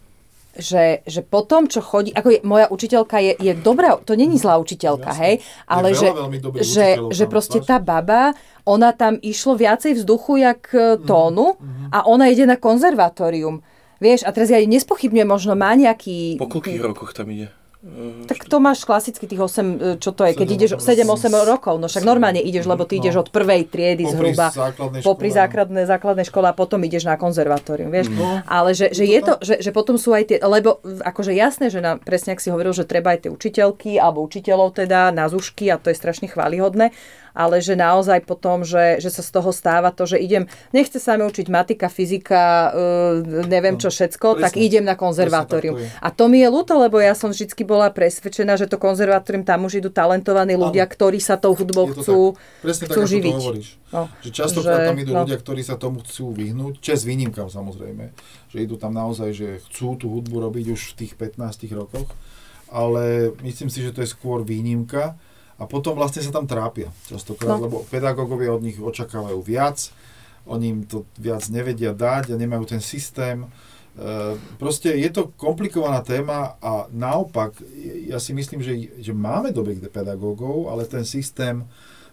že, že po tom, čo chodí, ako je, moja učiteľka je, je dobrá, to není zlá učiteľka, Jasné. hej, Je ale veľa že, dobrých že, že proste tá baba, ona tam išlo viacej vzduchu jak e, Mhm, tónu a ona ide na konzervatórium. Vieš, a teraz ja nespochybňujem, možno má nejaký... Po koľkých rokoch tam ide? Eh, Tak to máš klasicky tých 8, čo to je, keď Sedem, ideš osem, 7-8 rokov, no však normálne ideš, lebo ty No. ideš od prvej triedy Popri zhruba, popri no. základnej, základnej škole a potom ideš na konzervatórium, vieš. No. Ale že, že Je to, že, že potom sú aj tie, lebo akože jasné, že na, presne ak si hovoril, že treba aj tie učiteľky alebo učiteľov teda na zušky a to je strašne chválihodné, ale že naozaj potom, že, že sa z toho stáva to, že idem, nechce sa mi učiť matika, fyzika, uh, neviem čo všetko, tak presne. idem na konzervatórium. Tak. A to mi je ľúto, lebo ja som vždy bola presvedčená, že to konzervatórium, tam už idú talentovaní ľudia, Áno. ktorí sa tou hudbou Je to chcú, tak. Presne chcú tak, živiť. to hovoríš. No, Že častokrát že- tam idú no. ľudia, ktorí sa tomu chcú vyhnúť, čes výnimkám samozrejme, že idú tam naozaj, že chcú tú hudbu robiť už v tých 15 rokoch, ale myslím si, že to je skôr výnimka a potom vlastne sa tam trápia častokrát, No. lebo pedagógovia od nich očakávajú viac, oni im to viac nevedia dať a nemajú ten systém. E, proste je to komplikovaná téma a naopak, ja si myslím, že, že máme dobrých pedagógov, ale ten systém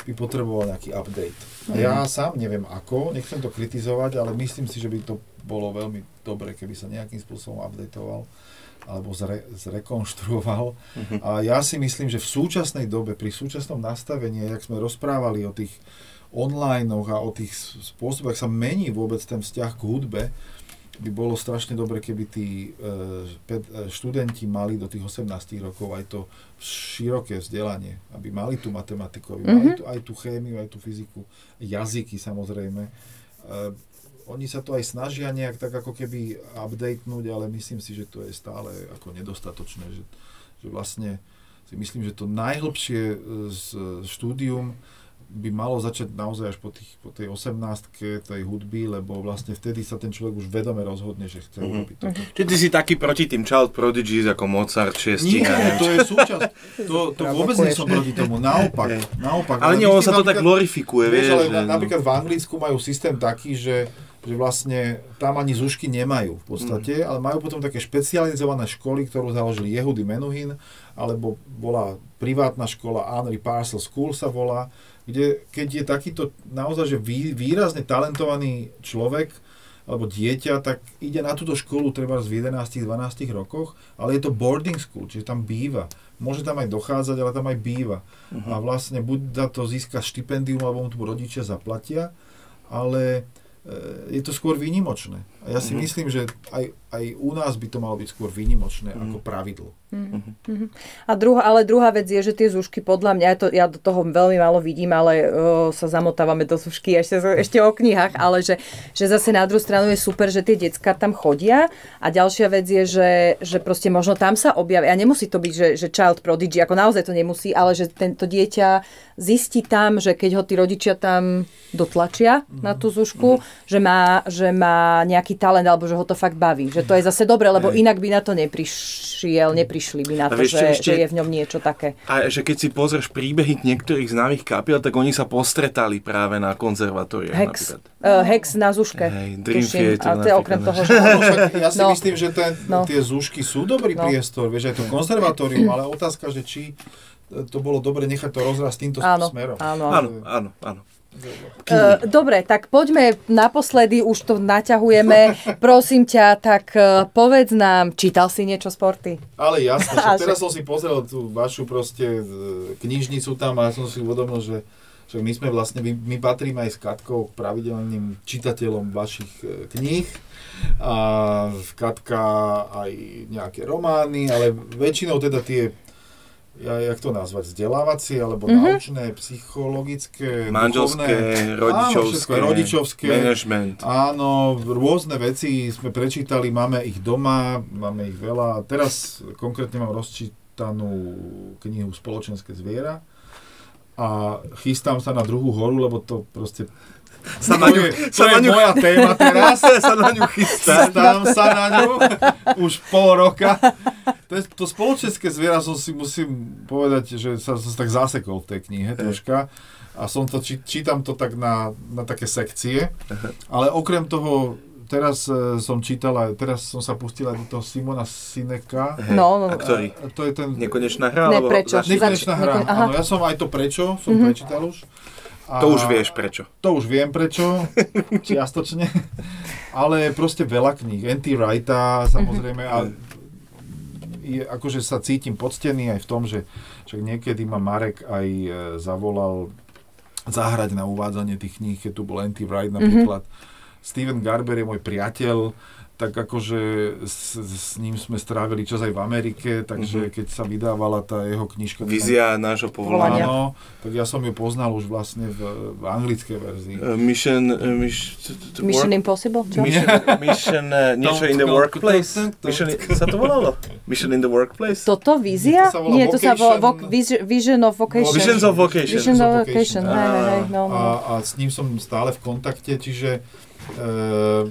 by potreboval nejaký update. A ja sám neviem ako, nechcem to kritizovať, ale myslím si, že by to bolo veľmi dobre, keby sa nejakým spôsobom updateoval alebo zre, zrekonštruoval. A ja si myslím, že v súčasnej dobe, pri súčasnom nastavení, jak sme rozprávali o tých online a o tých spôsoboch, sa mení vôbec ten vzťah k hudbe, by bolo strašne dobre, keby tí e, e, študenti mali do tých 18 rokov aj to široké vzdelanie, aby mali tú matematiku, aby mali Mhm. tu, aj tú chémiu, aj tú fyziku, jazyky samozrejme. Oni sa to aj snažia nejak tak ako keby updatenúť, ale myslím si, že to je stále ako nedostatočné, že, že vlastne si myslím, že to najhlbšie e, z štúdium by malo začať naozaj až po, tých, po tej 18 tej hudby, lebo vlastne vtedy sa ten človek už vedome rozhodne, že chce Mhm. urobiť toto. Čiže ty si taký proti tým child prodigies ako Mozart, šiestich. Nie, a neviem to je súčasť. To, to vôbec nie som proti tomu. Naopak. Naopak Ale nie, my on si sa to tak glorifikuje, vieš. Ale že- na, napríklad v Anglicku majú systém taký, že, že vlastne tam ani zušky nemajú v podstate, ale majú potom také špecializované školy, ktorú založili Jehudy Menuhin, alebo bola privátna škola Henry Parcel School sa volá, kde keď je takýto naozaj že vý, výrazne talentovaný človek, alebo dieťa, tak ide na túto školu treba v 11-12 rokoch, ale je to boarding school, čiže tam býva. Môže tam aj dochádzať, ale tam aj býva. Uh-huh. A vlastne buď za to získa štipendium, alebo mu tu rodičia zaplatia, ale e, je to skôr výnimočné. A ja si uh-huh. myslím, že aj, aj u nás by to malo byť skôr výnimočné uh-huh. ako pravidlo. Uh-huh. A druhá, ale druhá vec je, že tie zúšky, podľa mňa, ja, to, ja do toho veľmi málo vidím, ale uh, sa zamotávame do zúšky ešte, ešte o knihách, ale že, že zase na druhú stranu je super, že tie decka tam chodia a ďalšia vec je, že, že proste možno tam sa objavia, a nemusí to byť, že, že child prodigy, ako naozaj to nemusí, ale že tento dieťa zistí tam, že keď ho tí rodičia tam dotlačia uh-huh. na tú zúšku, uh-huh. že, má, že má nejaký talent, alebo že ho to fakt baví. Že to je zase dobre, lebo inak by na to neprišiel, neprišiel prišli by na to, že, ešte, že je v ňom niečo také. A že keď si pozrieš príbehy niektorých známych kapiel, tak oni sa postretali práve na konzervatóriu. Hex. Uh, Hex na Zuške. Hey, Dream Theater, a to je okrem toho, že... ja si no. myslím, že ten, no. tie Zúšky sú dobrý no. priestor, vieš, aj to konzervatórium, ale otázka, že či to bolo dobre nechať to rozrásť týmto áno, smerom. Áno, áno, áno. áno. Dobre, tak poďme naposledy, už to naťahujeme. Prosím ťa, tak uh, povedz nám, čítal si niečo sporty? Ale jasne, že teraz som si pozrel tú vašu proste e, knižnicu tam a som si uvedomil, že, že my sme vlastne, my, my patríme aj s Katkou pravidelným čitateľom vašich kníh a Katka aj nejaké romány, ale väčšinou teda tie jak to nazvať, vzdelávacie alebo mm-hmm. naučné, psychologické, manželské, duchovné, rodičovské, áno, rodičovské, management. Áno, rôzne veci sme prečítali, máme ich doma, máme ich veľa. Teraz konkrétne mám rozčítanú knihu Spoločenské zviera a chystám sa na druhú horu, lebo to proste sa na ňu, to sa je, na ňu, moja téma teraz. sa na ňu chystá. Chystám sa na ňu už pol roka. To, je, to spoločenské zviera som si musím povedať, že sa som tak zasekol v tej knihe troška. A som to, či, čítam to tak na, na také sekcie. Ale okrem toho teraz uh, som čítal aj, teraz som sa pustil aj do toho Simona Sineka. No, no. A ktorý? A to je ten... Nekonečná hra? Ne, prečo? Nekonečná hra, Nekone... áno. Ja som aj to prečo, som mm-hmm. prečítal už. A to už vieš prečo. To už viem prečo, čiastočne. Ale proste veľa kníh. N.T. Wrighta, samozrejme. A je, akože sa cítim poctený aj v tom, že, že niekedy ma Marek aj e, zavolal zahrať na uvádzanie tých kníh, keď tu bol N.T. Wright napríklad. Mm-hmm. Steven Garber je môj priateľ, tak akože s, s ním sme strávili čas aj v Amerike, takže mm-hmm. keď sa vydávala tá jeho knižka... Vízia nášho povolania. Áno, tak ja som ju poznal už vlastne v, v anglickej verzii. Uh, mission... Uh, mission, mission Impossible? Čo? Mission, mission uh, niečo in the workplace. Mission, sa to volalo? Mission in the workplace? Toto vízia? To Nie, to sa volá vo, Vision of Vocation. Vision of Vocation. Vision of Vocation, hej, hej, hej. No, no. A, a s ním som stále v kontakte, čiže... Uh,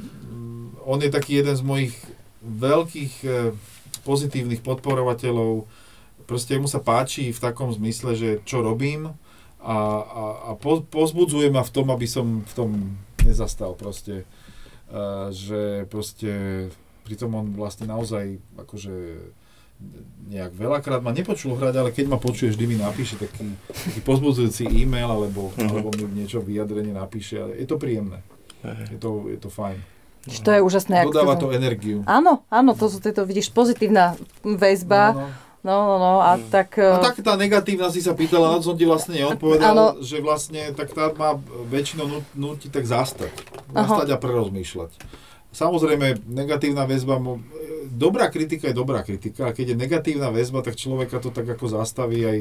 on je taký jeden z mojich veľkých e, pozitívnych podporovateľov. Proste mu sa páči v takom zmysle, že čo robím a, a, a po, pozbudzuje ma v tom, aby som v tom nezastal proste. A, že proste pritom on vlastne naozaj akože nejak veľakrát ma nepočul hrať, ale keď ma počuje, vždy mi napíše taký, taký pozbudzujúci e-mail alebo, uh-huh. alebo mi niečo vyjadrenie napíše. Je to príjemné. Je, to, je to fajn. Čiže to je úžasné. Dodáva to energiu. Áno, áno, to, to, to vidíš pozitívna väzba. No, no. No, no, no, a tak... A tak tá negatívna si sa pýtala, na som ti vlastne neodpovedal, ano. že vlastne tak tá má väčšinou nutí tak zastať. Zastať a prerozmýšľať. Samozrejme, negatívna väzba, dobrá kritika je dobrá kritika, a keď je negatívna väzba, tak človeka to tak ako zastaví aj,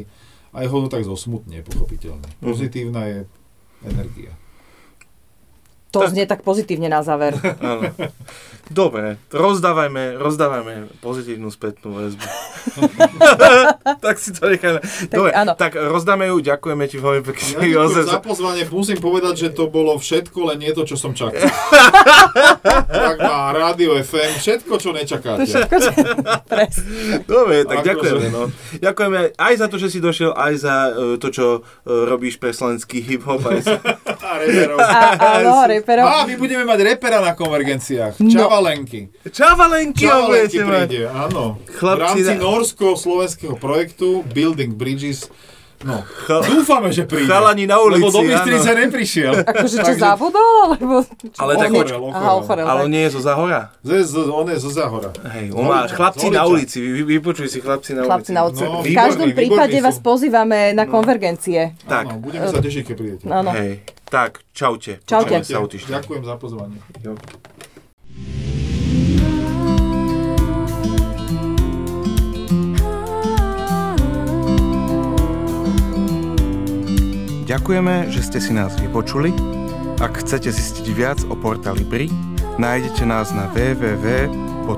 aj ho to tak zosmutne, pochopiteľne. Mhm. Pozitívna je energia. To tak. znie tak pozitívne na záver. Áno. Dobre, rozdávajme, rozdávajme pozitívnu spätnú väzbu. tak si to necháme. Tak, Dobre, áno. tak rozdáme ju, ďakujeme ti veľmi pekne. Ja za pozvanie, musím povedať, že to bolo všetko, len nie to, čo som čakal. tak má rádio FM, všetko, čo nečakáte. Presne. Dobre, tak Akože. ďakujeme. No. Ďakujeme aj za to, že si došiel, aj za uh, to, čo uh, robíš pre slovenský hip-hop. Aj za... A. A, áno, reperov. A my budeme mať repera na konvergenciách. No. Čavalenky. Čavalenky, Čavalenky budete mať. príde, áno. Chlapci v rámci na- norsko-slovenského projektu Building Bridges. No, Chal- dúfame, že príde. Chalani na ulici, Lebo do. Bystrice neprišiel. Akože čo Takže- zabudol? Alebo... Ale tak Ochorel, poč- Aha, ochorel. Ale on nie je zo Zahora? Z- z- On je zo Záhora. Hej, on má Zoliča, chlapci na ulici, vy, vy, vypočuj si chlapci na Chlapci ulici. na ulici. No, v každom prípade výborní vás sú. pozývame na konvergencie. Tak, Áno, budeme sa tešiť, keď prídete. Áno. hej, tak, čaute. Čaute. Sa. Ďakujem za pozvanie. Jo. Ďakujeme, že ste si nás vypočuli. Ak chcete zistiť viac o portáli BRI, nájdete nás na www.porta.sk.